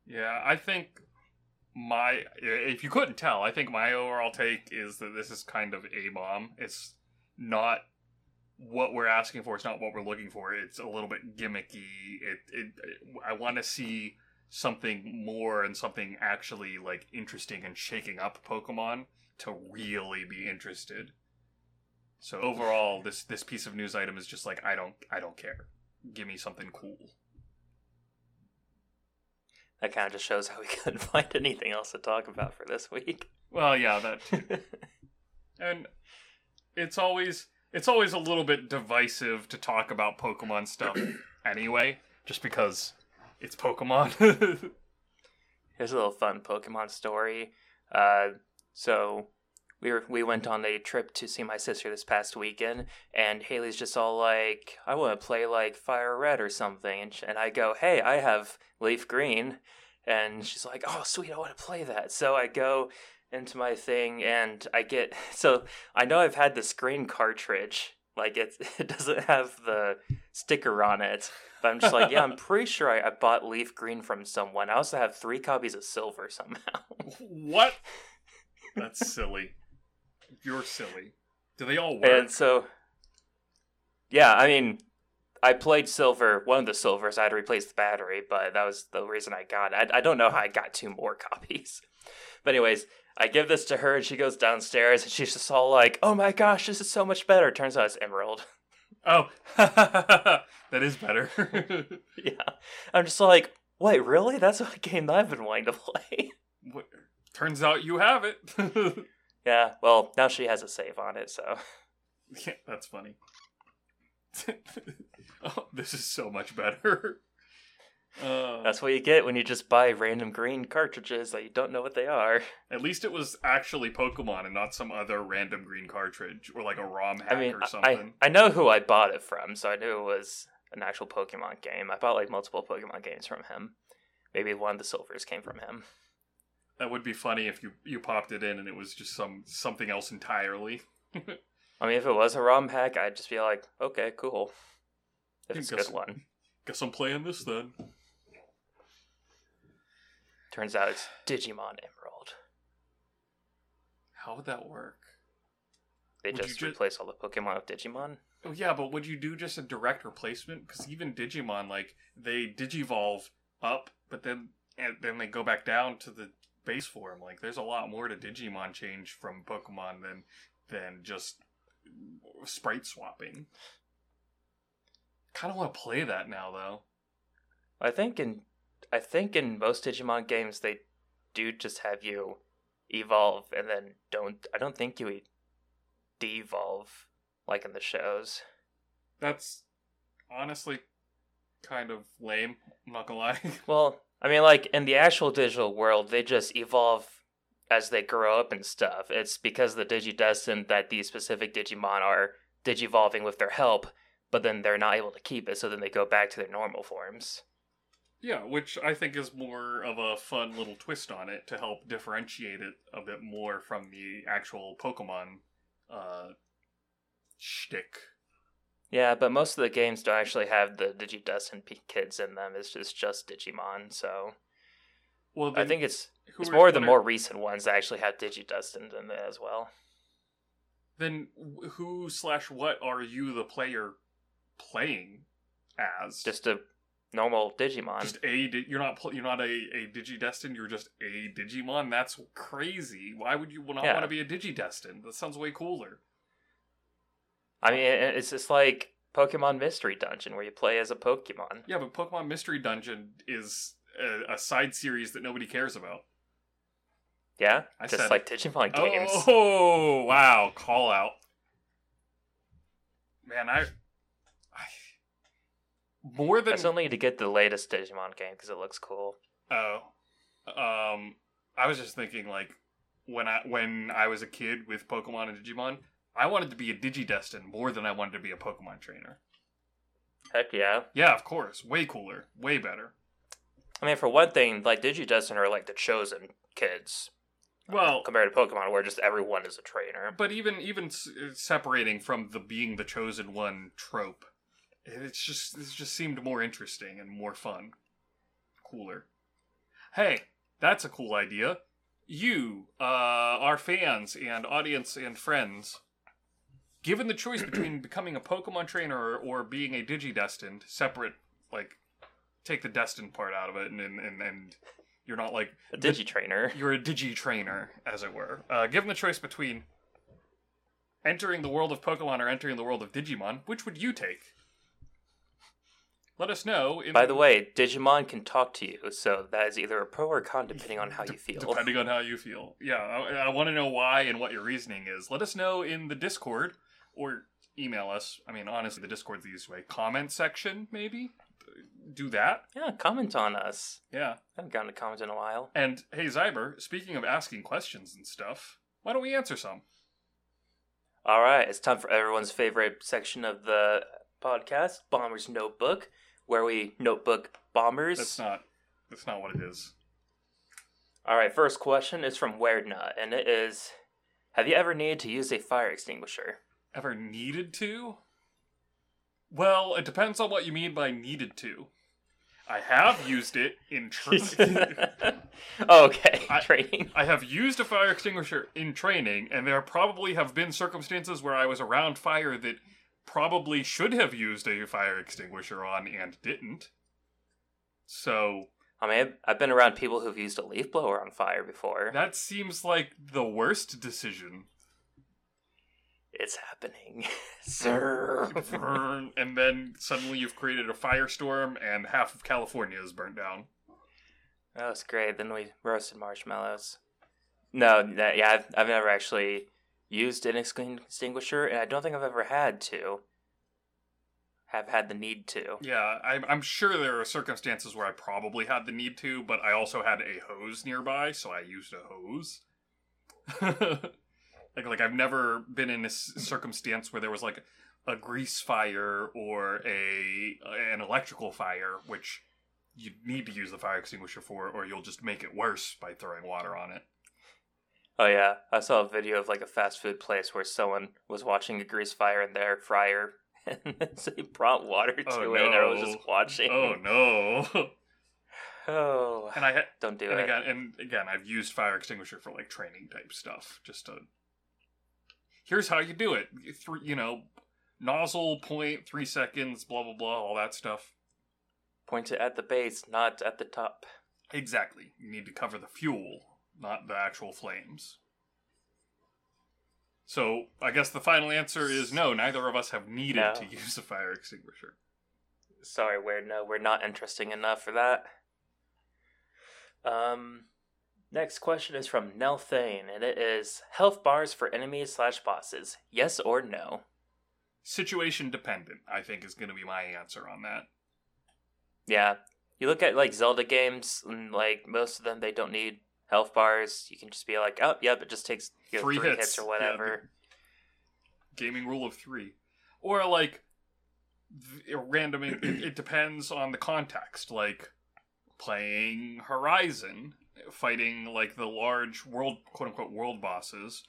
Yeah, I think my if you couldn't tell, I think my overall take is that this is kind of a bomb. It's not what we're asking for. It's not what we're looking for. It's a little bit gimmicky. It, it, I want to see something more and something actually like interesting and shaking up Pokemon to really be interested. So overall, this this piece of news item is just like I don't I don't care. Give me something cool. That kind of just shows how we couldn't find anything else to talk about for this week. Well, yeah, that too. and it's always it's always a little bit divisive to talk about Pokemon stuff anyway, just because it's Pokemon. Here's a little fun Pokemon story. Uh, so we were we went on a trip to see my sister this past weekend, and Haley's just all like, "I want to play like Fire Red or something," and, sh- and I go, "Hey, I have Leaf Green," and she's like, "Oh, sweet, I want to play that." So I go into my thing, and I get so I know I've had the screen cartridge. Like it, it doesn't have the sticker on it, but I'm just like, yeah, I'm pretty sure I, I bought leaf green from someone. I also have three copies of silver somehow. what? That's silly. You're silly. Do they all work? and so, yeah, I mean, I played silver, one of the silvers. I had to replace the battery, but that was the reason I got it. I, I don't know how I got two more copies. But, anyways, I give this to her, and she goes downstairs, and she's just all like, oh my gosh, this is so much better. Turns out it's Emerald. Oh, that is better. yeah. I'm just like, wait, really? That's a game that I've been wanting to play. What- Turns out you have it. Yeah, well, now she has a save on it, so. yeah, that's funny. oh, this is so much better. Uh, That's what you get when you just buy random green cartridges that you don't know what they are. At least it was actually Pokemon and not some other random green cartridge or like a ROM hack I mean, or I, something. I know who I bought it from, so I knew it was an actual Pokemon game. I bought like multiple Pokemon games from him. Maybe one of the silvers came from him. That would be funny if you you popped it in and it was just some something else entirely. I mean, if it was a ROM hack, I'd just be like, okay, cool. If it's a good one. Guess I'm playing this then. Turns out it's Digimon Emerald. How would that work? They Would just ju- replace all the Pokemon with Digimon. Oh yeah, but would you do just a direct replacement? Because even Digimon, like they digivolve up, but then and then they go back down to the base form. Like there's a lot more to Digimon change from Pokemon than than just sprite swapping. Kind of want to play that now, though. I think in I think in most Digimon games they do just have you evolve and then don't I don't think you de-evolve like in the shows. That's honestly kind of lame. I'm not gonna lie. Well, I mean like in the actual digital world they just evolve as they grow up and stuff. It's because of the Digidestined that these specific Digimon are digivolving with their help, but then they're not able to keep it, so then they go back to their normal forms. Yeah, which I think is more of a fun little twist on it to help differentiate it a bit more from the actual Pokemon uh, shtick. Yeah, but most of the games don't actually have the Digidestined p- kids in them. It's just just Digimon. So Well, I think it's it's more the are- more recent ones that actually have Digidestined in them as well. Then who slash what are you, the player, playing as? Just a normal Digimon. Just a you're not you're not a a Digidestined. You're just a Digimon. That's crazy. Why would you not Yeah. want to be a Digidestined? That sounds way cooler. I mean, it's just like Pokemon Mystery Dungeon where you play as a Pokemon. Yeah, but Pokemon Mystery Dungeon is a, a side series that nobody cares about. Yeah, I just said like Digimon games. Oh wow! Call out, man. I, I more than I still need to get the latest Digimon game because it looks cool. oh, um, I was just thinking like when I when I was a kid with Pokemon and Digimon, I wanted to be a Digidestin more than I wanted to be a Pokemon trainer. Heck yeah! Yeah, of course, way cooler, way better. I mean, for one thing, like Digidestined are like the chosen kids Well, compared to Pokemon, where just everyone is a trainer. But even even s- separating from the being the chosen one trope, it's just it just seemed more interesting and more fun, cooler. Hey, that's a cool idea. You, uh, our fans and audience and friends, given the choice between becoming a Pokemon trainer or, or being a Digidestined, separate, like, take the destined part out of it, and and and, and you're not like A Digitrainer. you're a digi trainer, as it were. Uh, given the choice between entering the world of Pokemon or entering the world of Digimon, which would you take? Let us know. In By the way, Digimon can talk to you, so that is either a pro or con depending on how you feel. depending on how you feel. Yeah, I, I want to know why and what your reasoning is. Let us know in the Discord or email us. I mean, honestly, the Discord's the easiest way. Comment section, maybe. Do that. Yeah, comment on us. Yeah. I haven't gotten a comment in a while. And hey, Zyber, speaking of asking questions and stuff, why don't we answer some? All right, it's time for everyone's favorite section of the podcast, Bomber's Notebook, where we notebook bombers. That's not. That's not what it is. All right, first question is from Weirdnut, and it is Have you ever needed to use a fire extinguisher? Ever needed to? Well, it depends on what you mean by needed to. I have used it in training. Oh, okay, I- training. I have used a fire extinguisher in training, and there probably have been circumstances where I was around fire that probably should have used a fire extinguisher on and didn't. So I mean, I've, I've been around people who've used a leaf blower on fire before. that seems like the worst decision. It's happening, sir. And then suddenly you've created a firestorm, and half of California is burnt down. That was great. Then we roasted marshmallows. No, that, yeah, I've, I've never actually used an extinguisher, and I don't think I've ever had to. Have had the need to. Yeah, I'm, I'm sure there are circumstances where I probably had the need to, but I also had a hose nearby, so I used a hose. like, like I've never been in this circumstance where there was like a grease fire or a an electrical fire, which you need to use the fire extinguisher for, or you'll just make it worse by throwing water on it. Oh yeah, I saw a video of like a fast food place where someone was watching a grease fire in their fryer, and they brought water to Oh, it, and everyone was just watching. Oh no! Oh, and I ha- don't do and it. again, and again, I've used fire extinguisher for like training type stuff. Just to here's how you do it. Three, you know, nozzle point three seconds, blah blah blah, all that stuff. Point it at the base, not at the top. Exactly. You need to cover the fuel, not the actual flames. So I guess the final answer is no. Neither of us have needed No. to use a fire extinguisher. Sorry, we're no, we're not interesting enough for that. Um, next question is from Nell Thane, and it is health bars for enemies slash bosses. Yes or no? Situation dependent, I think, is going to be my answer on that. Yeah, you look at like Zelda games, and like most of them, they don't need health bars. You can just be like, oh, yep, it just takes you know, Three three, hits. hits. or Yeah, whatever. gaming rule of three, or like random. It, it depends on the context. Like playing Horizon, fighting like the large world, quote unquote, world bosses.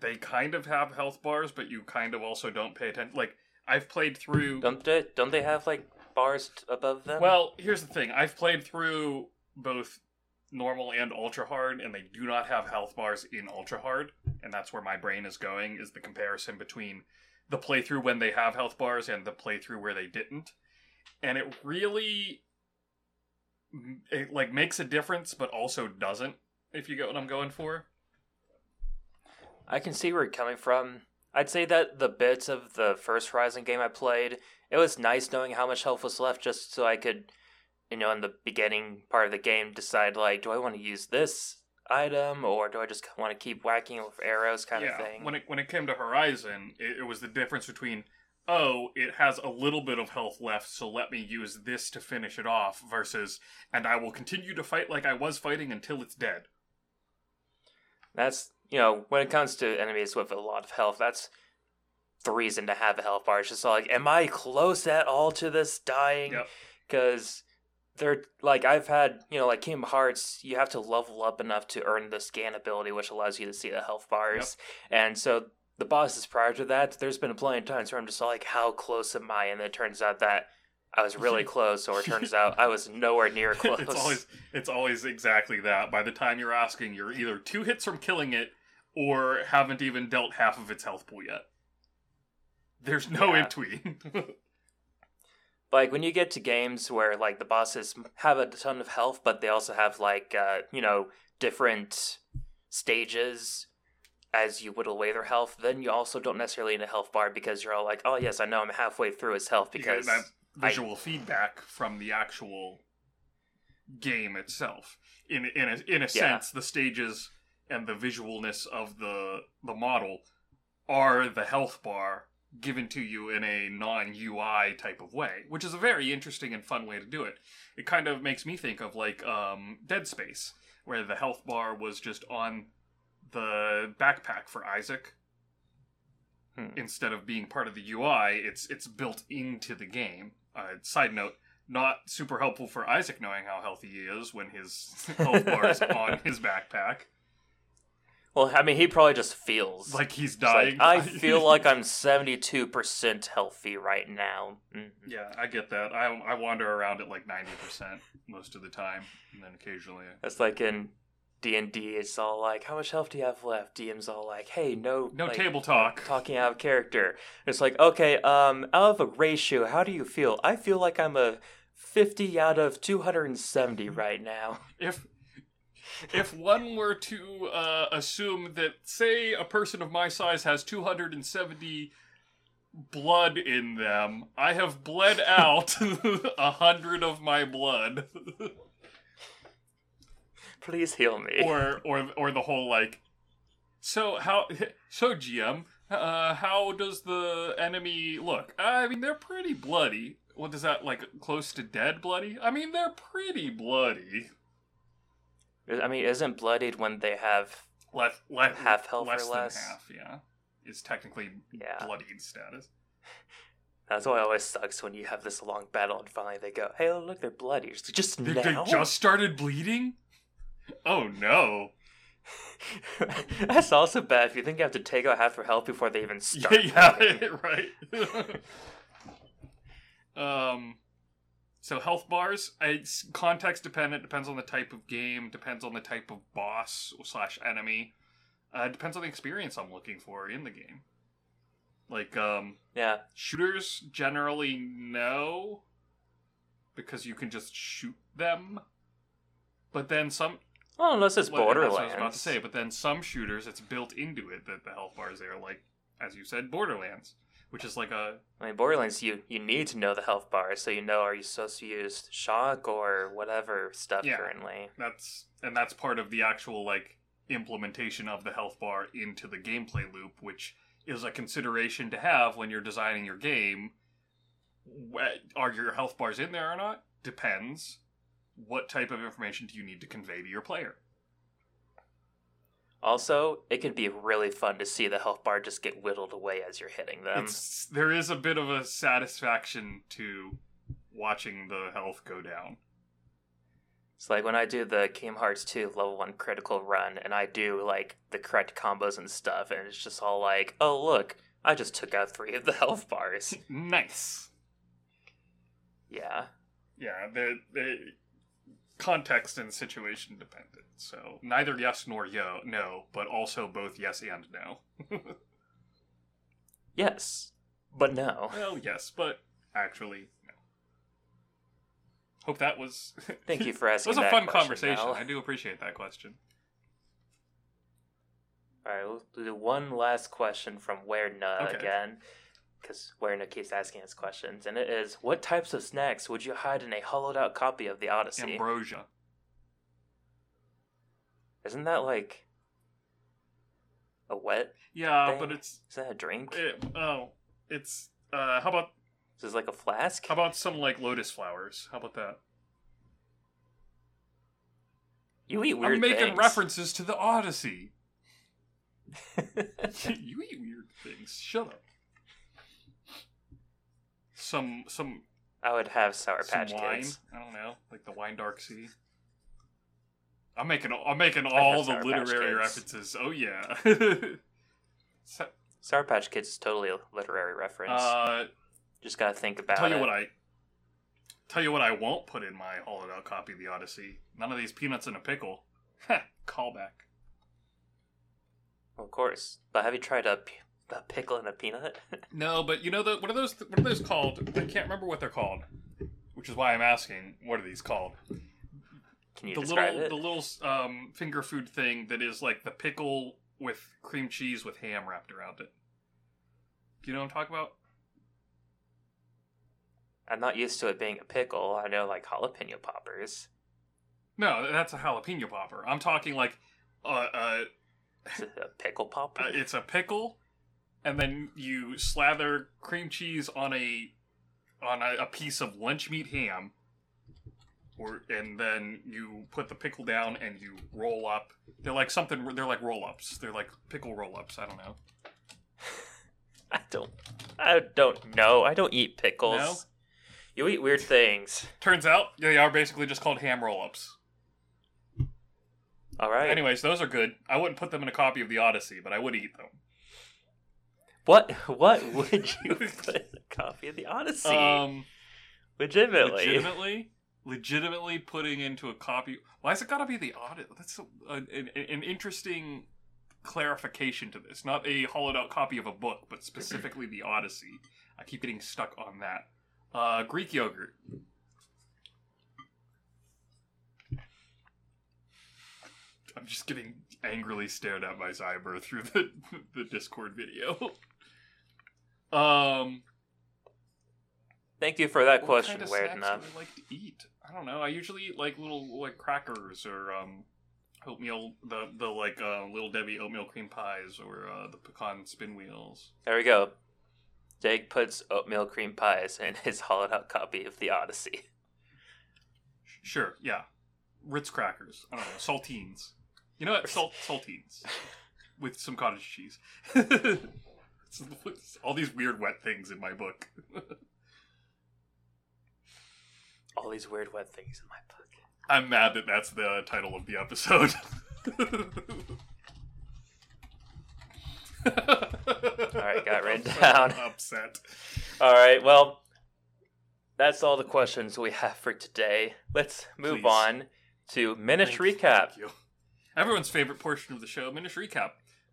They kind of have health bars, but you kind of also don't pay attention. Like I've played through. Don't they? Don't they have like bars t- above them? Well, here's the thing. I've played through both normal and ultra hard, and they do not have health bars in ultra hard, and that's where my brain is going. Is the comparison between the playthrough when they have health bars and the playthrough where they didn't, and it really it like makes a difference, but also doesn't. If you get what I'm going for. I can see where you're coming from. I'd say that the bits of the first Horizon game I played, it was nice knowing how much health was left just so I could, you know, in the beginning part of the game, decide, like, do I want to use this item or do I just want to keep whacking with arrows kind yeah, of thing? when it when it came to Horizon, it, it was the difference between oh, it has a little bit of health left, so let me use this to finish it off, versus and I will continue to fight like I was fighting until it's dead. That's, you know, when it comes to enemies with a lot of health, that's the reason to have a health bar. It's just like, am I close at all to this dying? Yep. Because they're like, I've had, you know, like Kingdom Hearts, you have to level up enough to earn the scan ability, which allows you to see the health bars. And so the bosses prior to that, there's been plenty of times where I'm just like, how close am I? And it turns out that I was really close, or it turns out I was nowhere near close. it's always it's always exactly that. By the time you're asking, you're either two hits from killing it or haven't even dealt half of its health pool yet. There's no Yeah. in between. like when you get to games where like the bosses have a ton of health but they also have like uh you know different stages as you whittle away their health then you also don't necessarily need a health bar because you're all like oh yes i know i'm halfway through his health because that visual feedback from the actual game itself. In in a in a sense, the stages and the visualness of the the model are the health bar given to you in a non UI type of way, which is a very interesting and fun way to do it. It kind of makes me think of like um, Dead Space, where the health bar was just on the backpack for Isaac Hmm. instead of being part of the UI, it's it's built into the game. Uh, side note: not super helpful for Isaac knowing how healthy he is when his health bar is on his backpack, well i mean he probably just feels like he's It's like, dying. i feel like i'm 72% healthy right now Mhm. yeah, I get that. I I wander around at like ninety percent most of the time, and then occasionally. that's like in d&d it's all like how much health do you have left dm's all like hey no No like, table talk. talking out of character. It's like, okay, um, out of a ratio, how do you feel? I feel like I'm a 50 out of 270 right now. If if one were to uh, assume that, say, a person of my size has 270 blood in them, I have bled out a hundred of my blood, Please heal me. or or or the whole like. So how so GM? Uh, how does the enemy look? I mean, they're pretty bloody. What is that like? Close to dead bloody? I mean, they're pretty bloody. I mean, isn't bloodied when they have Less, less Half health or less than half. Yeah, is technically yeah. bloodied status. That's why it always sucks when you have this long battle and finally they go, "Hey, look, they're bloody." Like, just They, now. they just started bleeding. Oh no! That's also bad if you think you have to take out half their health before they even start. Yeah, yeah, right. um, so health bars, it's context dependent. Depends on the type of game. Depends on the type of boss slash enemy. Uh, depends on the experience I'm looking for in the game. Like, um, yeah. shooters generally no, because you can just shoot them. But then some Well, unless it's well, that's Borderlands. what I was about to say, but then some shooters, it's built into it that the health bars there, like as you said, Borderlands, which is like a I mean, Borderlands, you you need to know the health bar, so you know are you supposed to use shock or whatever stuff Yeah. currently. that's and that's part of the actual like implementation of the health bar into the gameplay loop, which is a consideration to have when you're designing your game. Are your health bars in there or not? Depends. What type of information do you need to convey to your player? Also, it can be really fun to see the health bar just get whittled away as you're hitting them. it's there is a bit of a satisfaction to watching the health go down. It's like when I do the Kingdom Hearts 2 level 1 critical run and I do like the correct combos and stuff, and it's just all like, oh, look, I just took out three of the health bars. Nice. yeah. Yeah, the the context and situation dependent. So neither yes nor yo no, but also both yes and no. Yes, but no. well, yes, but actually no. Hope that was Thank you for asking. It was a fun question, conversation. Mel. I do appreciate that question. All right, we'll do one last question from Werna Okay. again, because Werna keeps asking us questions, and it is: What types of snacks would you hide in a hollowed-out copy of the Odyssey? Ambrosia. Isn't that like a wet? Yeah, Thing. but it's Is that a drink? it, oh, it's uh how about this Is this like a flask? how about some like lotus flowers? How about that? you eat weird I'm making things. references to the Odyssey. you eat weird things. Shut up. Some some I would have Sour some Patch wine. Kids. I don't know, like the wine dark sea. I'm making I'm making all the Sour literary references. Oh yeah. So- Sour Patch Kids is totally a literary reference. uh, Just gotta think about tell it. you what I tell you what I won't put in my hollowed out copy of the Odyssey. None of these peanuts in a pickle. Heh, Callback. Of course, but have you tried a, a pickle and a peanut? No, but you know the what are those what are those called? I can't remember what they're called. Which is why I'm asking, what are these called? Can you the describe little it? the little um, finger food thing that is like the pickle with cream cheese with ham wrapped around it. Do you know what I'm talking about? I'm not used to it being a pickle. I know like jalapeno poppers. No, that's a jalapeno popper. I'm talking like uh, uh, a pickle popper? uh, it's a pickle, and then you slather cream cheese on a on a, a piece of lunch meat ham, or and then you put the pickle down and you roll up. They're like something. They're like roll ups. They're like pickle roll ups. I don't know. I don't. I don't know. I don't eat pickles. No? You eat weird things. Turns out they are basically just called ham roll ups. All right. Anyways, those are good. I wouldn't put them in a copy of the Odyssey, but I would eat them. What what would you put in a copy of the Odyssey? Um, legitimately. legitimately, legitimately putting into a copy. Why has it got to be the Odyssey? That's a, an, an, an interesting clarification to this. Not a hollowed out copy of a book, but specifically the Odyssey. I keep getting stuck on that. Uh, Greek yogurt. I'm just getting angrily stared at by Zyber through the the Discord video. Um, Thank you for that what question, kind of weird snacks enough. do I like to eat? I don't know. I usually eat like little like crackers or um oatmeal the the like uh, little Debbie oatmeal cream pies or uh, the pecan spin wheels. There we go. Jake puts oatmeal cream pies in his hollowed out copy of the Odyssey. Sure, yeah. Ritz crackers. I don't know. Saltines. You know what? Salt saltines with some cottage cheese. All these weird wet things in my book. All these weird wet things in my book. I'm mad that that's the title of the episode. All right, got written down. Upset. All right, well, that's all the questions we have for today. Let's move Please. on to Minish Recap. thank you. Everyone's favorite portion of the show, Minish Recap.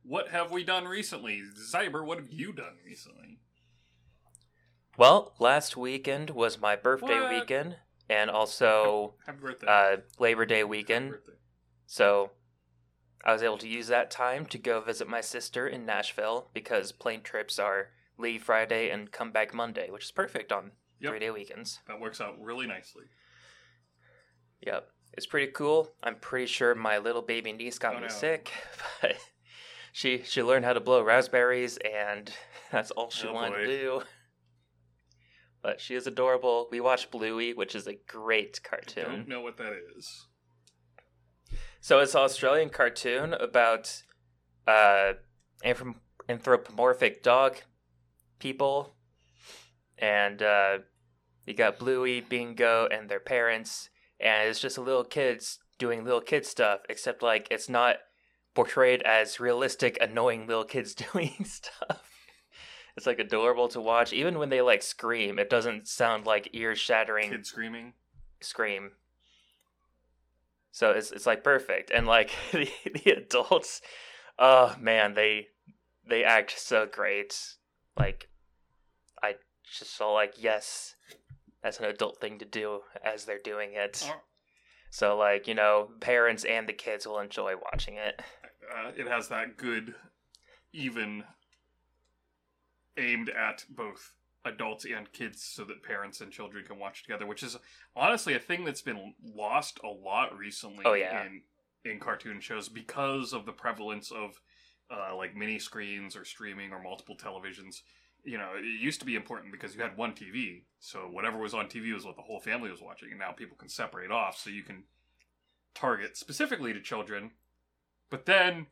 What have we done recently? Zyber, what have you done recently? Well, last weekend was my birthday What? weekend and also Happy birthday. uh, Labor Day weekend. birthday. So I was able to use that time to go visit my sister in Nashville because plane trips are leave Friday and come back Monday, which is perfect on Yep. three day weekends. That works out really nicely. Yep. It's pretty cool. I'm pretty sure my little baby niece got Oh, me no. sick, but she she learned how to blow raspberries and that's all she Oh, wanted boy. to do. But she is adorable. We watched Bluey, which is a great cartoon. I don't know what that is. So it's an Australian cartoon about uh, anthrop- anthropomorphic dog people, and uh, you got Bluey, Bingo, and their parents, and it's just a little kids doing little kid stuff, except like it's not portrayed as realistic, annoying little kids doing stuff. It's like adorable to watch. Even when they like scream, it doesn't sound like ear shattering Kid screaming. scream. So it's it's like perfect, and like the the adults, oh man, they they act so great. Like I just saw like yes, that's an adult thing to do as they're doing it. So like you know, parents and the kids will enjoy watching it. Uh, it has that good, even aimed at both adults and kids so that parents and children can watch together, which is honestly a thing that's been lost a lot recently Oh, yeah. in in cartoon shows because of the prevalence of uh, like mini screens or streaming or multiple televisions. You know, it used to be important because you had one TV, so whatever was on TV was what the whole family was watching, and now people can separate off, so you can target specifically to children, but then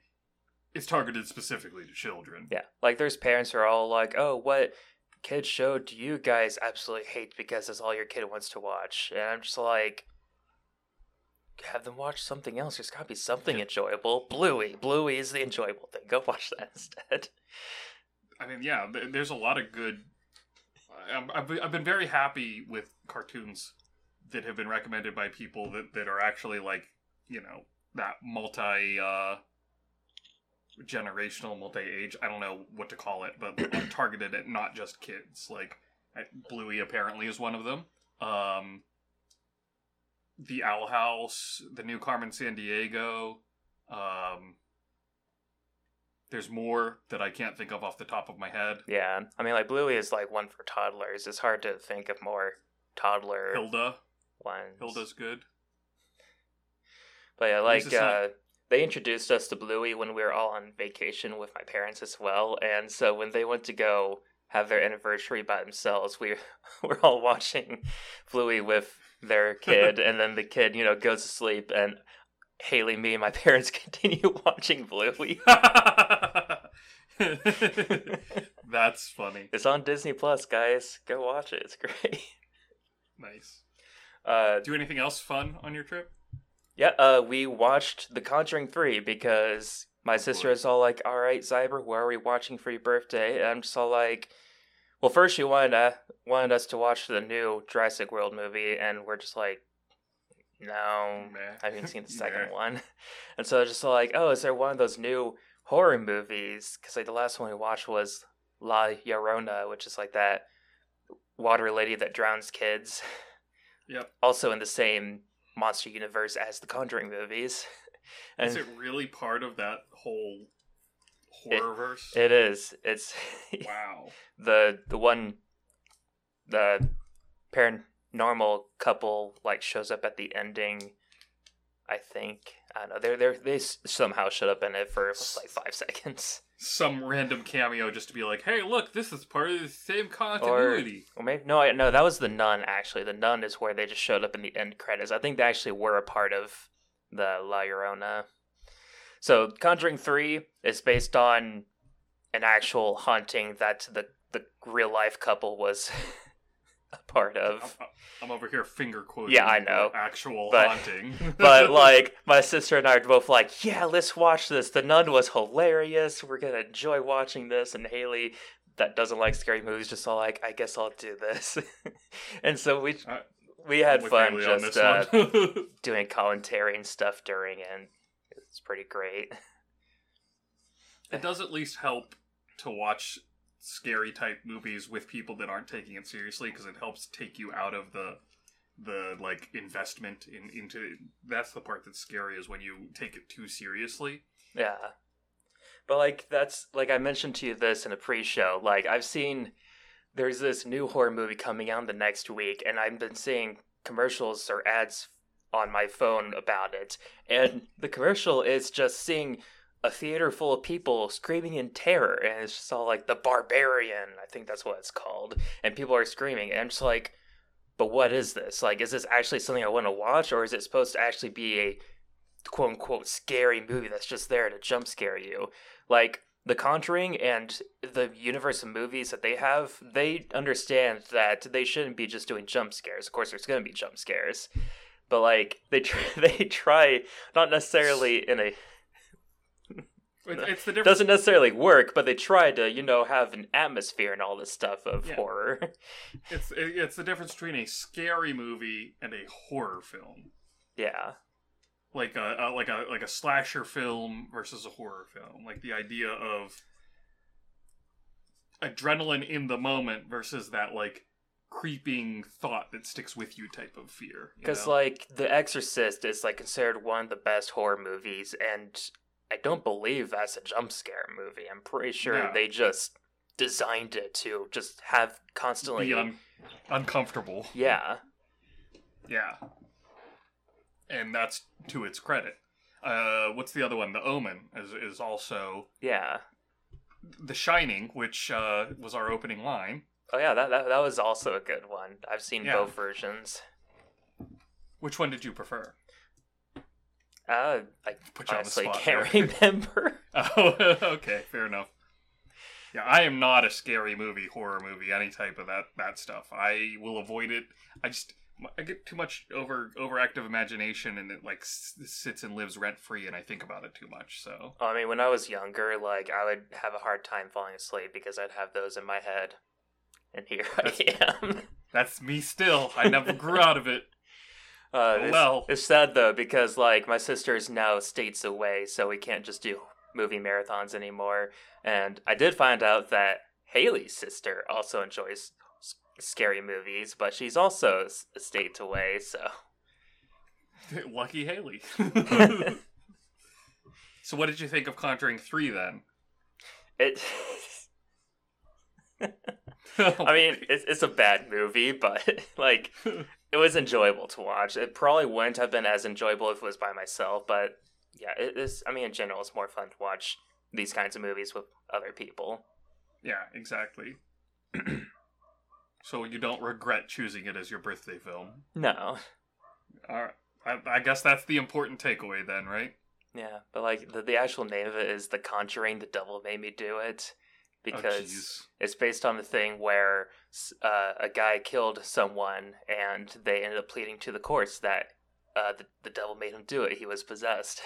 it's targeted specifically to children. Yeah, like there's parents who are all like, "Oh, what kids show do you guys absolutely hate because that's all your kid wants to watch?" And I'm just like, have them watch something else. There's got to be something enjoyable. Bluey, Bluey is the enjoyable thing. Go watch that instead. I mean, yeah, there's a lot of good. Um, been- I've been very happy with cartoons that have been recommended by people that, that are actually like, you know, that multi uh, generational, multi age. I don't know what to call it, but targeted at not just kids. Like I- Bluey apparently is one of them. Um, the Owl House, the new Carmen Sandiego. Um, there's more that I can't think of off the top of my head. Yeah, I mean, like Bluey is like one for toddlers. It's hard to think of more toddler Hilda, ones. Hilda's good. But yeah, like uh, uh, they introduced us to Bluey when we were all on vacation with my parents as well, and so when they went to go have their anniversary by themselves, we were all watching Bluey with their kid, and then the kid, you know, goes to sleep, and Haley, me, and my parents continue watching Bluey. That's funny. it's on Disney Plus, guys. Go watch it. It's great. Nice. Uh, Do anything else fun on your trip? Yeah, uh, we watched The Conjuring 3 because my sister is all like, all right, Zyber, what are we watching for your birthday? And I'm just all like, well, first she wanted, uh, wanted us to watch the new Jurassic World movie, and we're just like, no, Meh. I haven't seen the second one. And so I was just like, oh, is there one of those new horror movies? Because like the last one we watched was La Llorona, which is like that water lady that drowns kids. Yep. Also in the same monster universe as the Conjuring movies. and Is it really part of that whole horror verse? it is. It's wow. the the one the paranormal couple like shows up at the ending. I think I don't know. They're they they s- somehow showed up in it for like five seconds, Some random cameo just to be like, hey, look, this is part of the same continuity. or maybe no, no, that was the nun. Actually, the nun is where they just showed up in the end credits. I think they actually were a part of the La Llorona. So, Conjuring Three is based on an actual haunting that the the real life couple was a part of. I'm, I'm over here finger quoting. Yeah, I know. Actual But- haunting. but like my sister and I are both like, yeah, let's watch this. The Nun was hilarious. We're gonna enjoy watching this. And Haley, that doesn't like scary movies, just all like, I guess I'll do this. and so we I- we had fun Haley just uh, doing commentary and stuff during, it, and it's pretty great. it does at least help to watch scary type movies with people that aren't taking it seriously because it helps take you out of the the like investment in into that's the part that's scary is when you take it too seriously Yeah. But like that's like I mentioned to you this in a pre-show. Like I've seen there's this new horror movie coming out the next week and I've been seeing commercials or ads on my phone about it. And the commercial is just seeing a theater full of people screaming in terror and it's just all like the barbarian, I think that's what it's called. And people are screaming and I'm just like but what is this? Like is this actually something I want to watch or is it supposed to actually be a quote unquote scary movie that's just there to jump scare you. Like The Conjuring and the universe of movies that they have, they understand that they shouldn't be just doing jump scares. Of course, there's going to be jump scares, but like they try, they try not necessarily in a It- it's the difference. Doesn't necessarily work, but they try to you know have an atmosphere and all this stuff of Yeah. horror. it's it- it's the difference between a scary movie and a horror film. Yeah, like a, a like a like a slasher film versus a horror film. Like the idea of adrenaline in the moment versus that like creeping thought that sticks with you type of fear because like The Exorcist is like considered one of the best horror movies, and I don't believe that's a jump scare movie. I'm pretty sure No. they just designed it to just have constantly. be un- uncomfortable yeah, yeah and that's to its credit uh what's the other one the omen is is also yeah. the shining which uh was our opening line Oh yeah, that, that that was also a good one. I've seen Yeah. both versions. which one did you prefer Uh, I Put you on the spot can't there. remember. Oh, okay, fair enough. Yeah, I am not a scary movie, horror movie, any type of that that stuff. I will avoid it. I just I get too much over overactive imagination, and it like s- sits and lives rent free, and I think about it too much. So I mean, when I was younger, like I would have a hard time falling asleep because I'd have those in my head. And here I am. that's me. Still, I never grew out of it. Uh, Oh, it's, it's sad though because like my sister's now states away, so we can't just do movie marathons anymore. And I did find out that Haley's sister also enjoys s- scary movies, but she's also s- states away. So Lucky Haley. so, what did you think of Conjuring Three then? it. I mean, it's it's a bad movie, but like it was enjoyable to watch. It probably wouldn't have been as enjoyable if it was by myself, but yeah, it is. I mean, in general, it's more fun to watch these kinds of movies with other people. yeah, exactly. so you don't regret choosing it as your birthday film. No, All right. I, I guess that's the important takeaway then, right? yeah, but like the the actual name of it is The Conjuring. The Devil Made Me Do It because jeez. it's based on the thing where uh, a guy killed someone and they ended up pleading to the courts that uh, the the devil made him do it. He was possessed.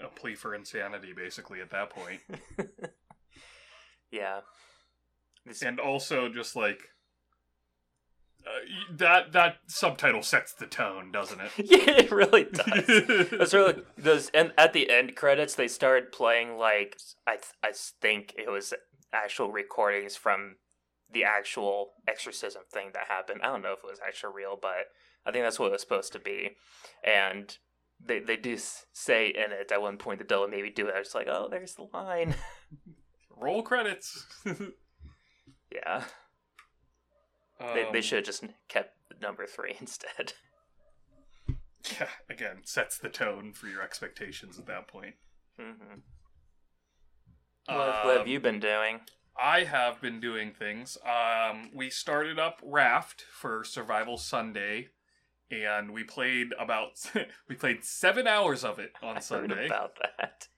a plea for insanity, basically, at that point. yeah. And also, just like uh, that that subtitle sets the tone, doesn't it? yeah, it really does. It's really those and at the end credits they started playing like I th- I think it was actual recordings from the actual exorcism thing that happened. I don't know if it was actually real, but I think that's what it was supposed to be. And they they do say in it at one point that they'll maybe do it. I was like, oh, there's the line. Roll credits. yeah, they they Um, should have just kept number three instead. Yeah, again, sets the tone for your expectations at that point. hmm What, what have Um, you been doing? I have been doing things. Um, we started up Raft for Survival Sunday, and we played about we played seven hours of it on I Sunday about that.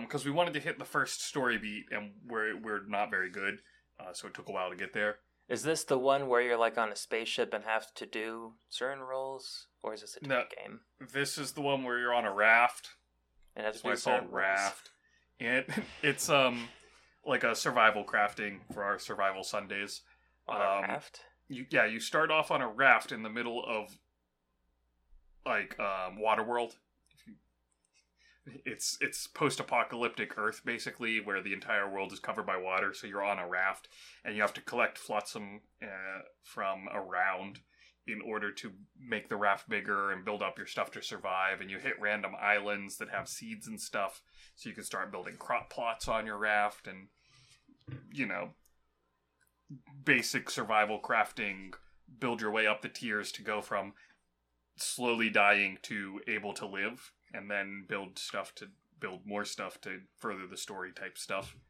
because we wanted to hit the first story beat, and we're we're not very good, uh, so it took a while to get there. Is this the one where you're like on a spaceship and have to do certain roles, or is this a different game? This is the one where you're on a raft. And That's to why it's called? Raft. And it's um like a survival crafting for our survival Sundays. on Um, raft. You yeah, you start off on a raft in the middle of like um Waterworld. It's it's post-apocalyptic Earth basically, where the entire world is covered by water. So you're on a raft, and you have to collect flotsam uh, from around in order to make the raft bigger and build up your stuff to survive. And you hit random islands that have seeds and stuff, so you can start building crop plots on your raft, and you know, basic survival crafting. Build your way up the tiers to go from slowly dying to able to live, and then build stuff to build more stuff to further the story type stuff.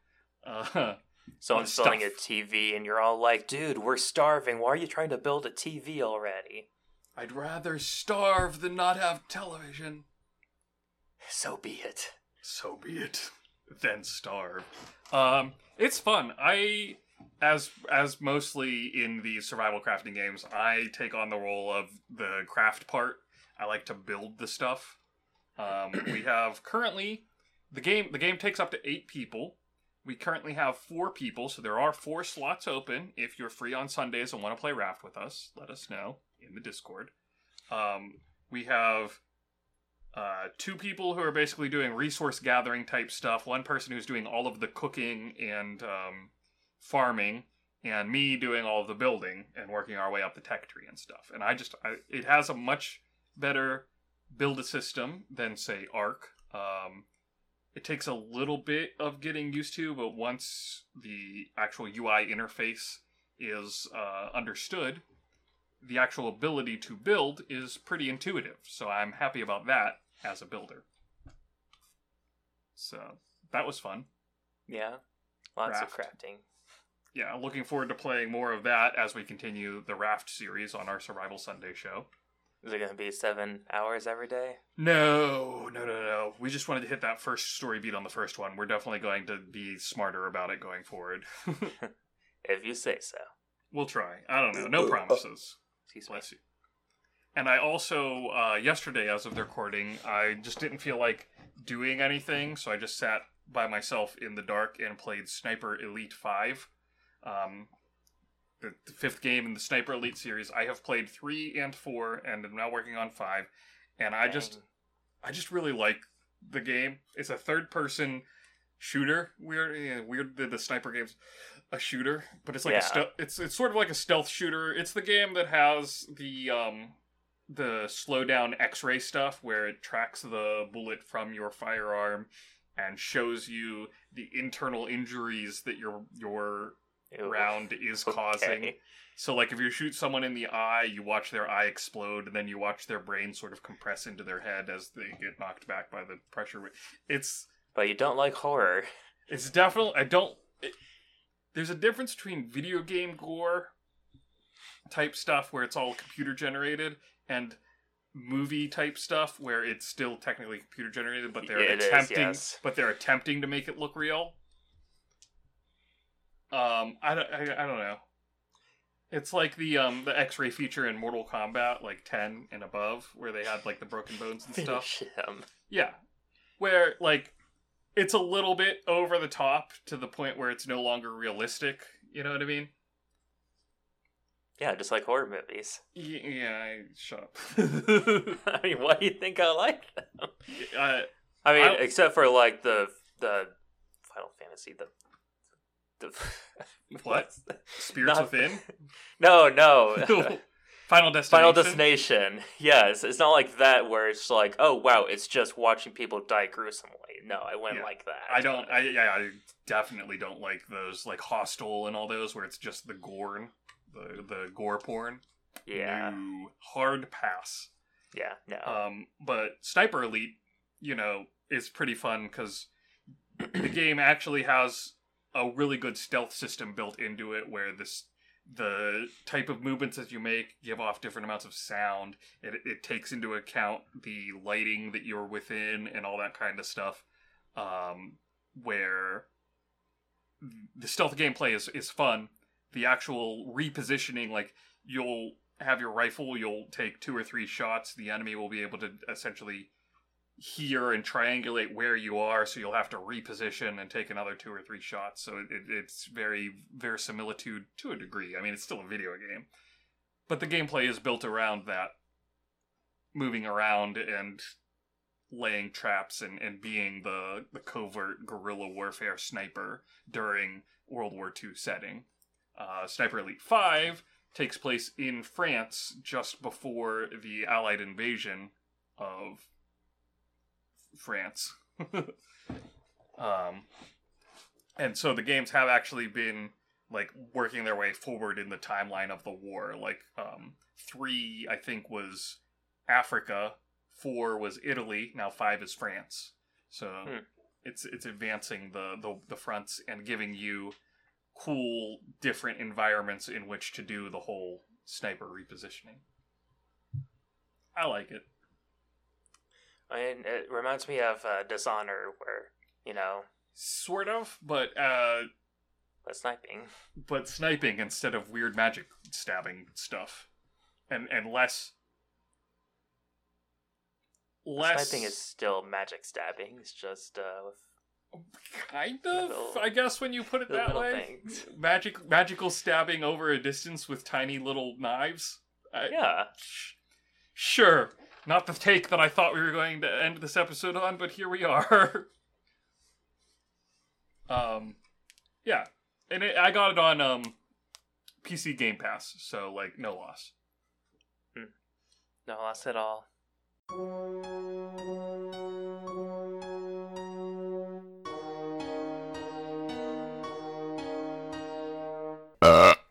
Uh, Someone's stuff. building a TV, and you're all like, "Dude, we're starving. Why are you trying to build a TV already?" I'd rather starve than not have television. So be it. So be it. Then starve. Um, it's fun. I, as as mostly in the survival crafting games, I take on the role of the craft part. I like to build the stuff. Um, we have currently the game. The game takes up to eight people. We currently have four people, so there are four slots open. If you're free on Sundays and want to play Raft with us, let us know in the Discord. Um, we have uh, two people who are basically doing resource gathering type stuff. One person who's doing all of the cooking and um, farming, and me doing all of the building and working our way up the tech tree and stuff. And I just, I, it has a much better build a system than say ARK. Um, it takes a little bit of getting used to, but once the actual UI interface is uh, understood, the actual ability to build is pretty intuitive. So I'm happy about that as a builder. So that was fun. Yeah, lots of crafting. Yeah, looking forward to playing more of that as we continue the Raft series on our Survival Sunday show. Is it going to be seven hours every day? No, no, no, no. We just wanted to hit that first story beat on the first one. We're definitely going to be smarter about it going forward. If you say so. we'll try. I don't know. No uh, uh, promises. Excuse me. Bless you. And I also, uh, yesterday, as of the recording, I just didn't feel like doing anything, so I just sat by myself in the dark and played Sniper Elite 5. Um, the, the fifth game in the Sniper Elite series. I have played 3 and 4, and I'm now working on 5. And I just, I just really like the game. It's a third person shooter. Weird, yeah, weird that the sniper game's a shooter, but it's like Yeah. a. It's it's sort of like a stealth shooter. It's the game that has the um the slow down X-ray stuff where it tracks the bullet from your firearm and shows you the internal injuries that your your Ew. round is causing. So, like, if you shoot someone in the eye, you watch their eye explode, and then you watch their brain sort of compress into their head as they get knocked back by the pressure. It's But you don't like horror. it's definitely I don't. It, there's a difference between video game gore type stuff where it's all computer generated and movie type stuff where it's still technically computer generated, but they're It is, attempting, yes. but they're attempting to make it look real. Um, I don't, I, I don't know. It's like the um the X-ray feature in Mortal Kombat, like ten and above, where they had like the broken bones and stuff. Him. Yeah. Where like it's a little bit over the top to the point where it's no longer realistic, you know what I mean? Yeah, just like horror movies. Yeah, I, shut up. I mean, why do you think I like them? uh, I mean, I- except for like the the Final Fantasy, the the What? Spirits Not- Within? No, no. Final Destination. Final Destination. Yes, it's not like that where it's like, oh wow, it's just watching people die gruesomely. No, I wouldn't Yeah. like that. I don't. I yeah. I definitely don't like those like Hostel and all those where it's just the gore, the the gore porn. Yeah, No. hard pass. yeah, no. Um, but Sniper Elite, you know, is pretty fun because the game actually has a really good stealth system built into it, where this the type of movements that you make give off different amounts of sound. It, it takes into account the lighting that you're within and all that kind of stuff. Um, where the stealth gameplay is is fun. The actual repositioning, like you'll have your rifle, you'll take two or three shots. The enemy will be able to essentially hear and triangulate where you are, so you'll have to reposition and take another two or three shots. So it, it, it's very verisimilitude to a degree. I mean, it's still a video game, but the gameplay is built around that moving around and laying traps and, and being the, the covert guerrilla warfare sniper during World War II setting. Uh, Sniper Elite 5 takes place in France just before the Allied invasion of France. um, and so the games have actually been like working their way forward in the timeline of the war. Like um, three, I think, was Africa. Four was Italy. Now five is France. So Hmm. it's it's advancing the, the the fronts and giving you cool different environments in which to do the whole sniper repositioning. I like it. I mean, it reminds me of uh, Dishonor, where you know, Sort of, but uh the sniping. but sniping instead of weird magic stabbing stuff. And and less less Sniping is still magic stabbing. It's just uh, with kind of little- I guess when you put it that way. things. Magic magical stabbing over a distance with tiny little knives. I, Yeah, Sh- Sure. Not the take that I thought we were going to end this episode on, but here we are. um, yeah, and it, I got it on um PC Game Pass, so like no loss. no loss at all. Uh.